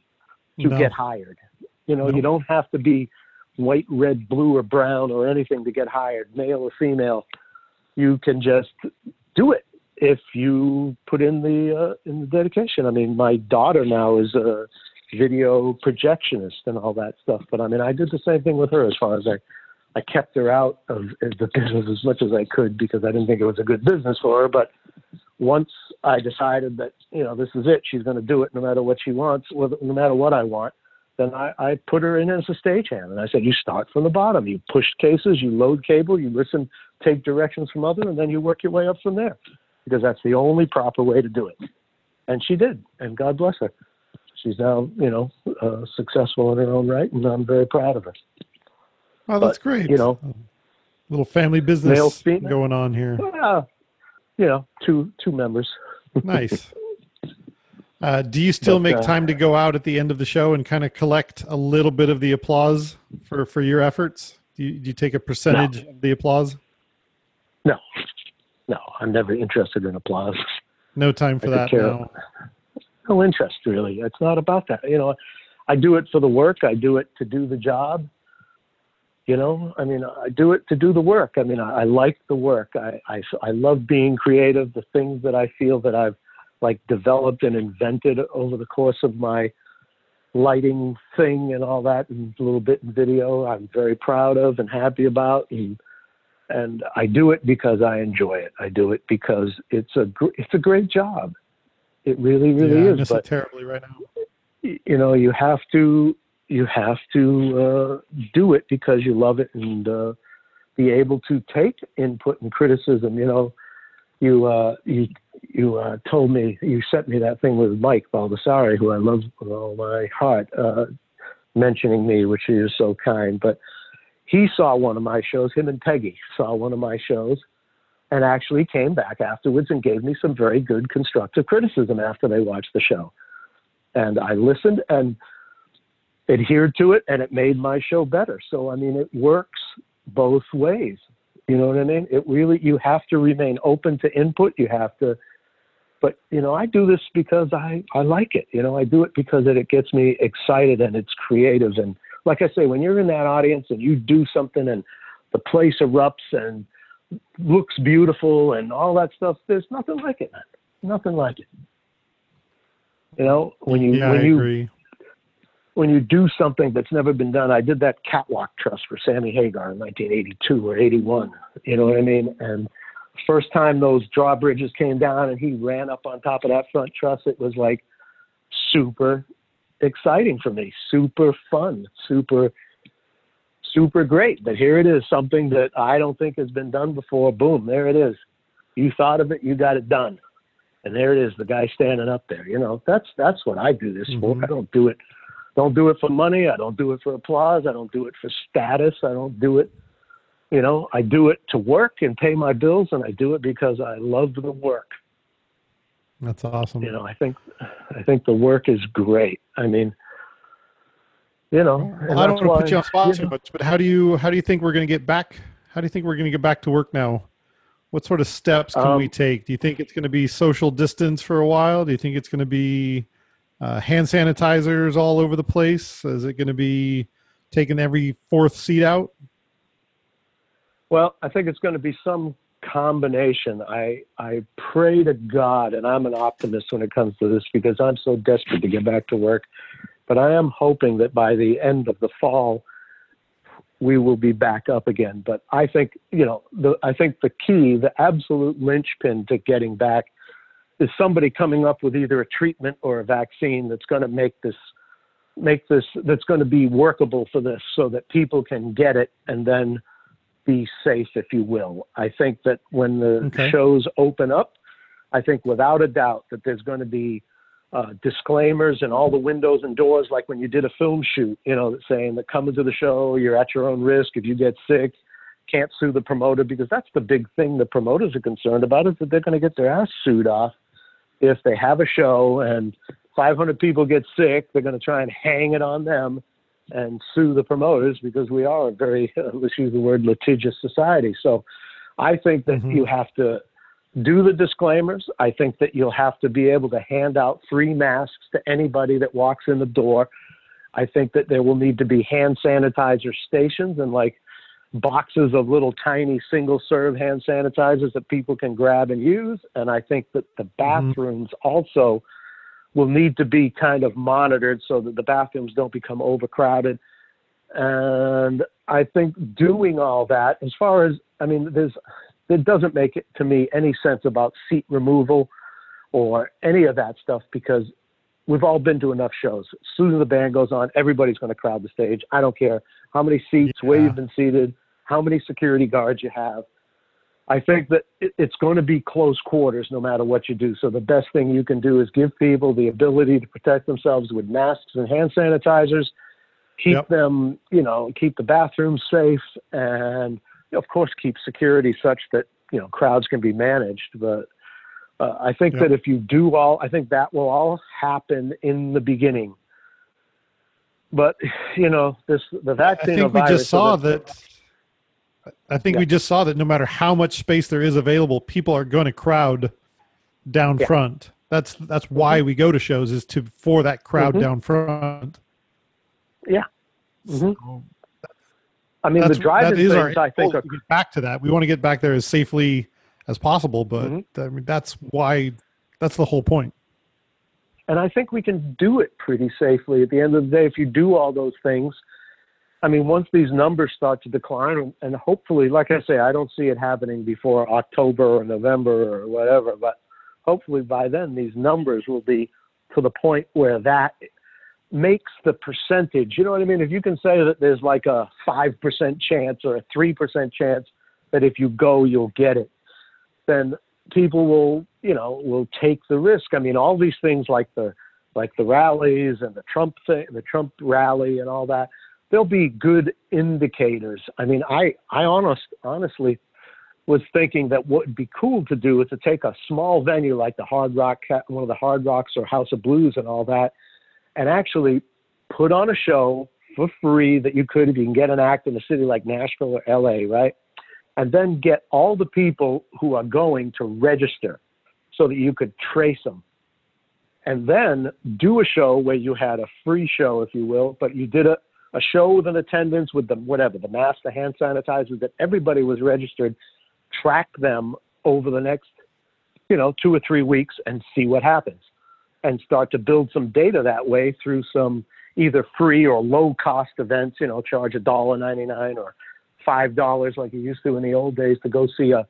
to No. get hired. You know, No. you don't have to be white, red, blue, or brown or anything to get hired, male or female. You can just do it if you put in the uh, in the dedication. I mean, my daughter now is a video projectionist and all that stuff. But I mean, I did the same thing with her as far as I. I kept her out of the business as much as I could because I didn't think it was a good business for her. But once I decided that you know this is it, she's going to do it no matter what she wants, no matter what I want, then I, I put her in as a stagehand. And I said, you start from the bottom. You push cases, you load cable, you listen, take directions from other, and then you work your way up from there, because that's the only proper way to do it. And she did, and God bless her. She's now, you know, uh, successful in her own right, and I'm very proud of her. Oh, that's but, great. you know, little family business going on here. Well, you know, two two members. Nice. Uh, do you still But, make uh, time to go out at the end of the show and kind of collect a little bit of the applause for, for your efforts? Do you, do you take a percentage of the applause? No, no, I'm never interested in applause. No time for that now. no interest really. It's not about that. You know, I do it for the work. I do it to do the job. You know, I mean, I do it to do the work. I mean, I, I like the work. I, I I love being creative. The things that I feel that I've like developed and invented over the course of my lighting thing and all that, and a little bit in video. I'm very proud of and happy about, and and I do it because I enjoy it. I do it because it's a gr- it's a great job. It really, really yeah, I is. miss But it terribly right now. you know you have to you have to uh, do it because you love it and uh, be able to take input and criticism you know you uh, you you uh, told me you sent me that thing with Mike Baldassari, who I love with all my heart, uh, mentioning me, which is so kind. But he saw one of my shows. Him and Peggy saw one of my shows, and actually came back afterwards and gave me some very good constructive criticism after they watched the show. And I listened and adhered to it, and it made my show better. So I mean, it works both ways. You know what I mean? It really you have to remain open to input. You have to but you know i do this because i i like it you know i do it because it, it gets me excited and it's creative and like i say when you're in that audience and you do something and the place erupts and looks beautiful and all that stuff there's nothing like it man nothing like it you know when you yeah, when I you agree. when you do something that's never been done. I did that catwalk truss for Sammy Hagar in 1982 or 81. You know what I mean? And first time those drawbridges came down and he ran up on top of that front truss, it was like super exciting for me, super fun, super, super great. But here it is, something that I don't think has been done before. Boom, there it is. You thought of it, you got it done. And there it is, the guy standing up there. You know, that's that's what I do this for. Mhm. I don't do it don't do it for money. I don't do it for applause. I don't do it for status. I don't do it, you know, I do it to work and pay my bills, and I do it because I love the work. That's awesome. You know, I think, I think the work is great. I mean, you know, Well, I don't want to put you on spot you too know, much, but how do you how do you think we're going to get back? How do you think we're going to get back to work now? What sort of steps can Um, we take? Do you think it's going to be social distance for a while? Do you think it's going to be uh, hand sanitizers all over the place? Is it going to be taking every fourth seat out? Well, I think it's going to be some combination. I I pray to God, and I'm an optimist when it comes to this because I'm so desperate to get back to work. But I am hoping that by the end of the fall, we will be back up again. But I think you know, the I think the key, the absolute linchpin to getting back, is somebody coming up with either a treatment or a vaccine that's going to make this make this that's going to be workable for this, so that people can get it and then be safe, if you will. I think that when the Okay. shows open up, I think without a doubt that there's going to be uh, disclaimers and all the windows and doors, like when you did a film shoot, you know, saying that coming to the show, you're at your own risk. If you get sick, can't sue the promoter because that's the big thing the promoters are concerned about is that they're going to get their ass sued off if they have a show and 500 people get sick. They're going to try and hang it on them and sue the promoters because we are a very, let's use the word litigious society. So I think that Mhm. you have to do the disclaimers. I think that you'll have to be able to hand out free masks to anybody that walks in the door. I think that there will need to be hand sanitizer stations and like boxes of little tiny single serve hand sanitizers that people can grab and use. And I think that the bathrooms also will need to be kind of monitored so that the bathrooms don't become overcrowded. And I think doing all that, as far as, I mean, there's, it doesn't make it to me any sense about seat removal or any of that stuff because we've all been to enough shows. As soon as the band goes on, everybody's going to crowd the stage. I don't care how many seats, where you've been seated, how many security guards you have. I think that it's going to be close quarters no matter what you do. So the best thing you can do is give people the ability to protect themselves with masks and hand sanitizers. Keep Yep. them, you know, keep the bathrooms safe, and of course keep security such that you know crowds can be managed. But uh, I think Yep. that if you do all, I think that will all happen in the beginning. But you know, this the vaccine. I think we just saw that. I think Yeah. we just saw that no matter how much space there is available, people are going to crowd down Yeah. front. That's that's why we go to shows is to for that crowd Mhm. down front. Mhm. So I mean, the that is our things, I think, are get back to that. We want to get back there as safely as possible, but Mhm. I mean that's why that's the whole point. and I think we can do it pretty safely. At the end of the day, if you do all those things, I mean, once these numbers start to decline, and hopefully, like I say, I don't see it happening before October or November or whatever, but hopefully by then these numbers will be to the point where that makes the percentage. You know what I mean? If you can say that there's like a five percent chance or a three percent chance that if you go you'll get it, then people will, you know, will take the risk. I mean, all these things like the like the rallies and the Trump thing, the Trump rally and all that, they'll be good indicators. I mean, I I honest honestly was thinking that what would be cool to do is to take a small venue like the Hard Rock, one of the Hard Rocks or House of Blues and all that, and actually put on a show for free that you could if you can get an act in a city like Nashville or LA, right? And then get all the people who are going to register so that you could trace them. And then do a show where you had a free show, if you will, but you did a, a show with an attendance with the whatever, the mask, the hand sanitizers, that everybody was registered, track them over the next, you know, two or three weeks and see what happens. And start to build some data that way through some either free or low cost events, you know, charge a dollar ninety nine or five dollars like you used to in the old days to go see a,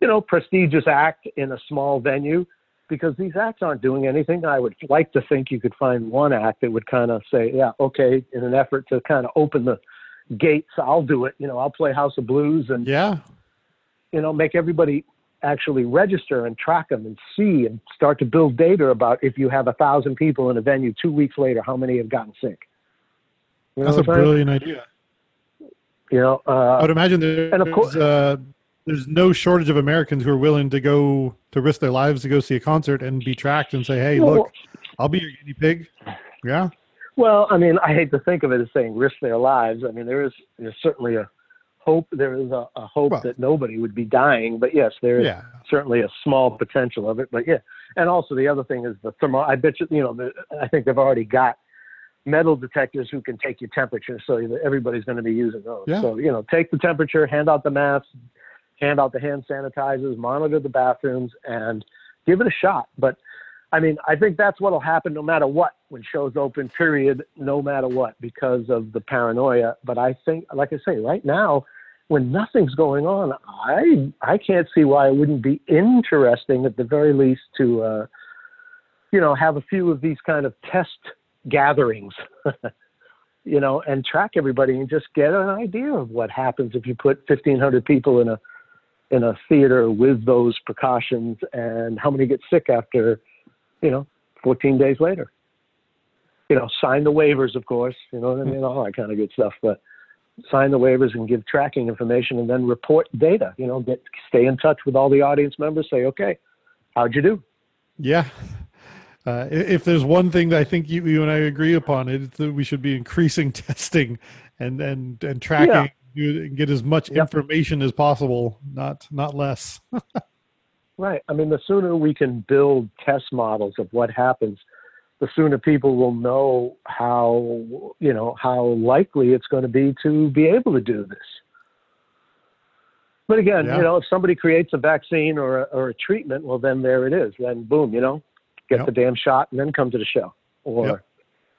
you know, prestigious act in a small venue because these acts aren't doing anything. I would like to think you could find one act that would kind of say, yeah, okay, in an effort to kind of open the gates, I'll do it. You know, I'll play House of Blues and, yeah, you know, make everybody actually register and track them and see and start to build data about if you have a thousand people in a venue two weeks later, how many have gotten sick. You know That's a brilliant idea. You know, uh, I would imagine there's, and of course, uh, there's no shortage of Americans who are willing to go to risk their lives to go see a concert and be tracked and say, "Hey, look, I'll be your guinea pig." Yeah. Well, I mean, I hate to think of it as saying risk their lives. I mean, there is there's certainly a hope there is a, a hope well, that nobody would be dying, but yes, there is yeah. certainly a small potential of it. But yeah, and also the other thing is the thermo. I bet you, you know, the, I think they've already got metal detectors who can take your temperature, so everybody's going to be using those. Yeah. So you know, take the temperature, hand out the masks, hand out the hand sanitizers, monitor the bathrooms, and give it a shot. But I mean, I think that's what'll happen no matter what when shows open. Period. No matter what, because of the paranoia. But I think, like I say, right now when nothing's going on, I I can't see why it wouldn't be interesting at the very least to uh, you know have a few of these kind of test gatherings, you know, and track everybody and just get an idea of what happens if you put 1,500 people in a in a theater with those precautions and how many get sick after, you know, 14 days later. You know, sign the waivers, of course, you know what I mean, all that kind of good stuff, but sign the waivers and give tracking information and then report data. You know, get stay in touch with all the audience members. Say, okay, how'd you do? Yeah. Uh, if there's one thing that I think you, you and I agree upon, it's that we should be increasing testing and and and tracking and get as much yep. information as possible, not not less. right. I mean, the sooner we can build test models of what happens the sooner people will know how you know how likely it's going to be to be able to do this. But again, yeah. you know, if somebody creates a vaccine or a, or a treatment, well, then there it is. Then boom, you know, get yep. the damn shot and then come to the show. Or, yep.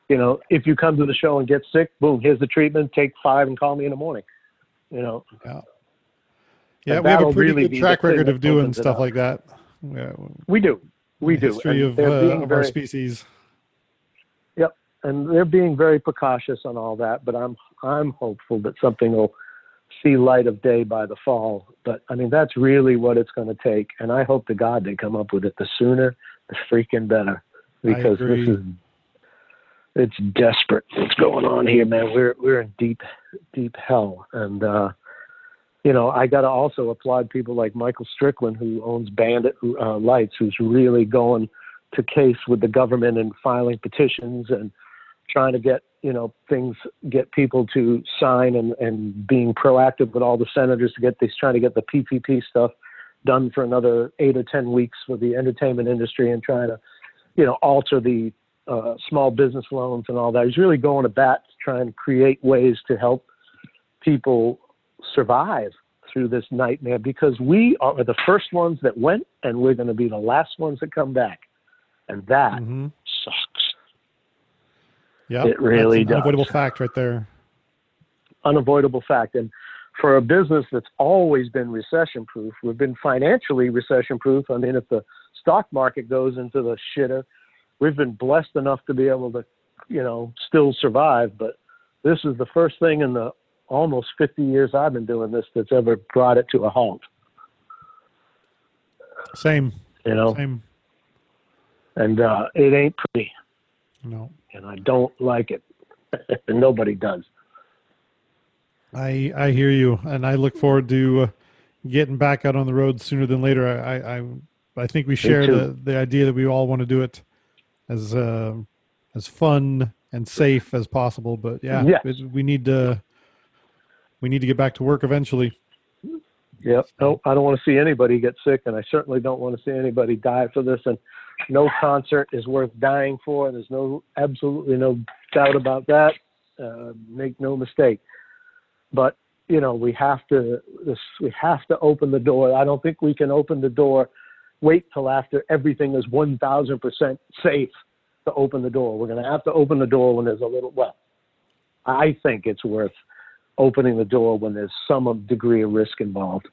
you know, if you come to the show and get sick, boom, here's the treatment. Take five and call me in the morning. You know. Yeah. Yeah, we have a pretty really good track record of doing stuff like that. Yeah. We do. We do. History of, uh, of very, our species Yep, and they're being very precautious on all that. But I'm I'm hopeful that something will see light of day by the fall. But I mean, that's really what it's going to take, and I hope to God they come up with it. The sooner, the freaking better, because this is it's desperate what's going on here, man. We're we're in deep deep hell, and uh, you know I got to also applaud people like Michael Strickland, who owns Bandit uh, Lights, who's really going to case with the government and filing petitions and trying to get you know things get people to sign and and being proactive with all the senators to get these trying to get the PPP stuff done for another eight or ten weeks for the entertainment industry and trying to you know alter the uh, small business loans and all that. He's really going to bat to try and create ways to help people survive through this nightmare because we are the first ones that went and we're going to be the last ones that come back. And that mm-hmm. sucks. Yeah, it really does. Unavoidable fact, right there. Unavoidable fact, and for a business that's always been recession proof, we've been financially recession proof. I mean, if the stock market goes into the shitter, we've been blessed enough to be able to, you know, still survive. But this is the first thing in the almost 50 years I've been doing this that's ever brought it to a halt. Same. You know, Same. and uh, it ain't pretty, No. and I don't like it. and nobody does. I I hear you, and I look forward to uh, getting back out on the road sooner than later. I I I, I think we share the the idea that we all want to do it as uh, as fun and safe as possible. But yeah, Yes. it- we need to we need to get back to work eventually. Yep. No, I don't want to see anybody get sick, and I certainly don't want to see anybody die for this. And no concert is worth dying for. There's no, absolutely no doubt about that. Uh, make no mistake. But you know, we have to. This, we have to open the door. I don't think we can open the door. Wait till after everything is 1,000% safe to open the door. We're going to have to open the door when there's a little. Well, I think it's worth opening the door when there's some degree of risk involved.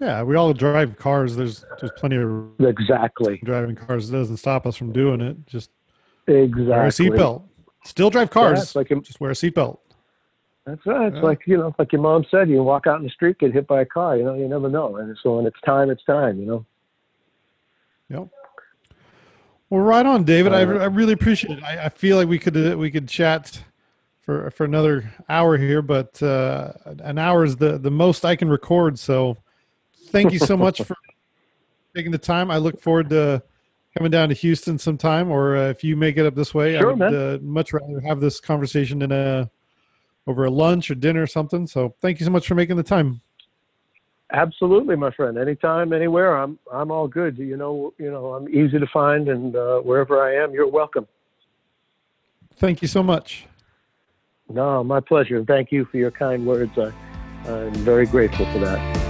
Yeah, we all drive cars. There's there's plenty of Exactly. driving cars. It doesn't stop us from doing it. Just exactly wear a seatbelt. Still drive cars. it's like your- just wear a seatbelt. that's right. It's Yeah. like you know, like your mom said, you walk out in the street, get hit by a car. You know, you never know. And so when it's time, it's time. You know. Yep. Well, right on, David. I, I really appreciate it. I, I feel like we could uh, we could chat for for another hour here, but uh, an hour is the the most I can record. So, thank you so much for taking the time. I look forward to coming down to Houston sometime, or uh, if you make it up this way, Sure, I would uh, much rather have this conversation in a over a lunch or dinner or something. So, thank you so much for making the time. Absolutely, my friend. Anytime, anywhere, I'm I'm all good. You know, you know, I'm easy to find, and uh, wherever I am, you're welcome. Thank you so much. No, my pleasure. Thank you for your kind words. I, I'm very grateful for that.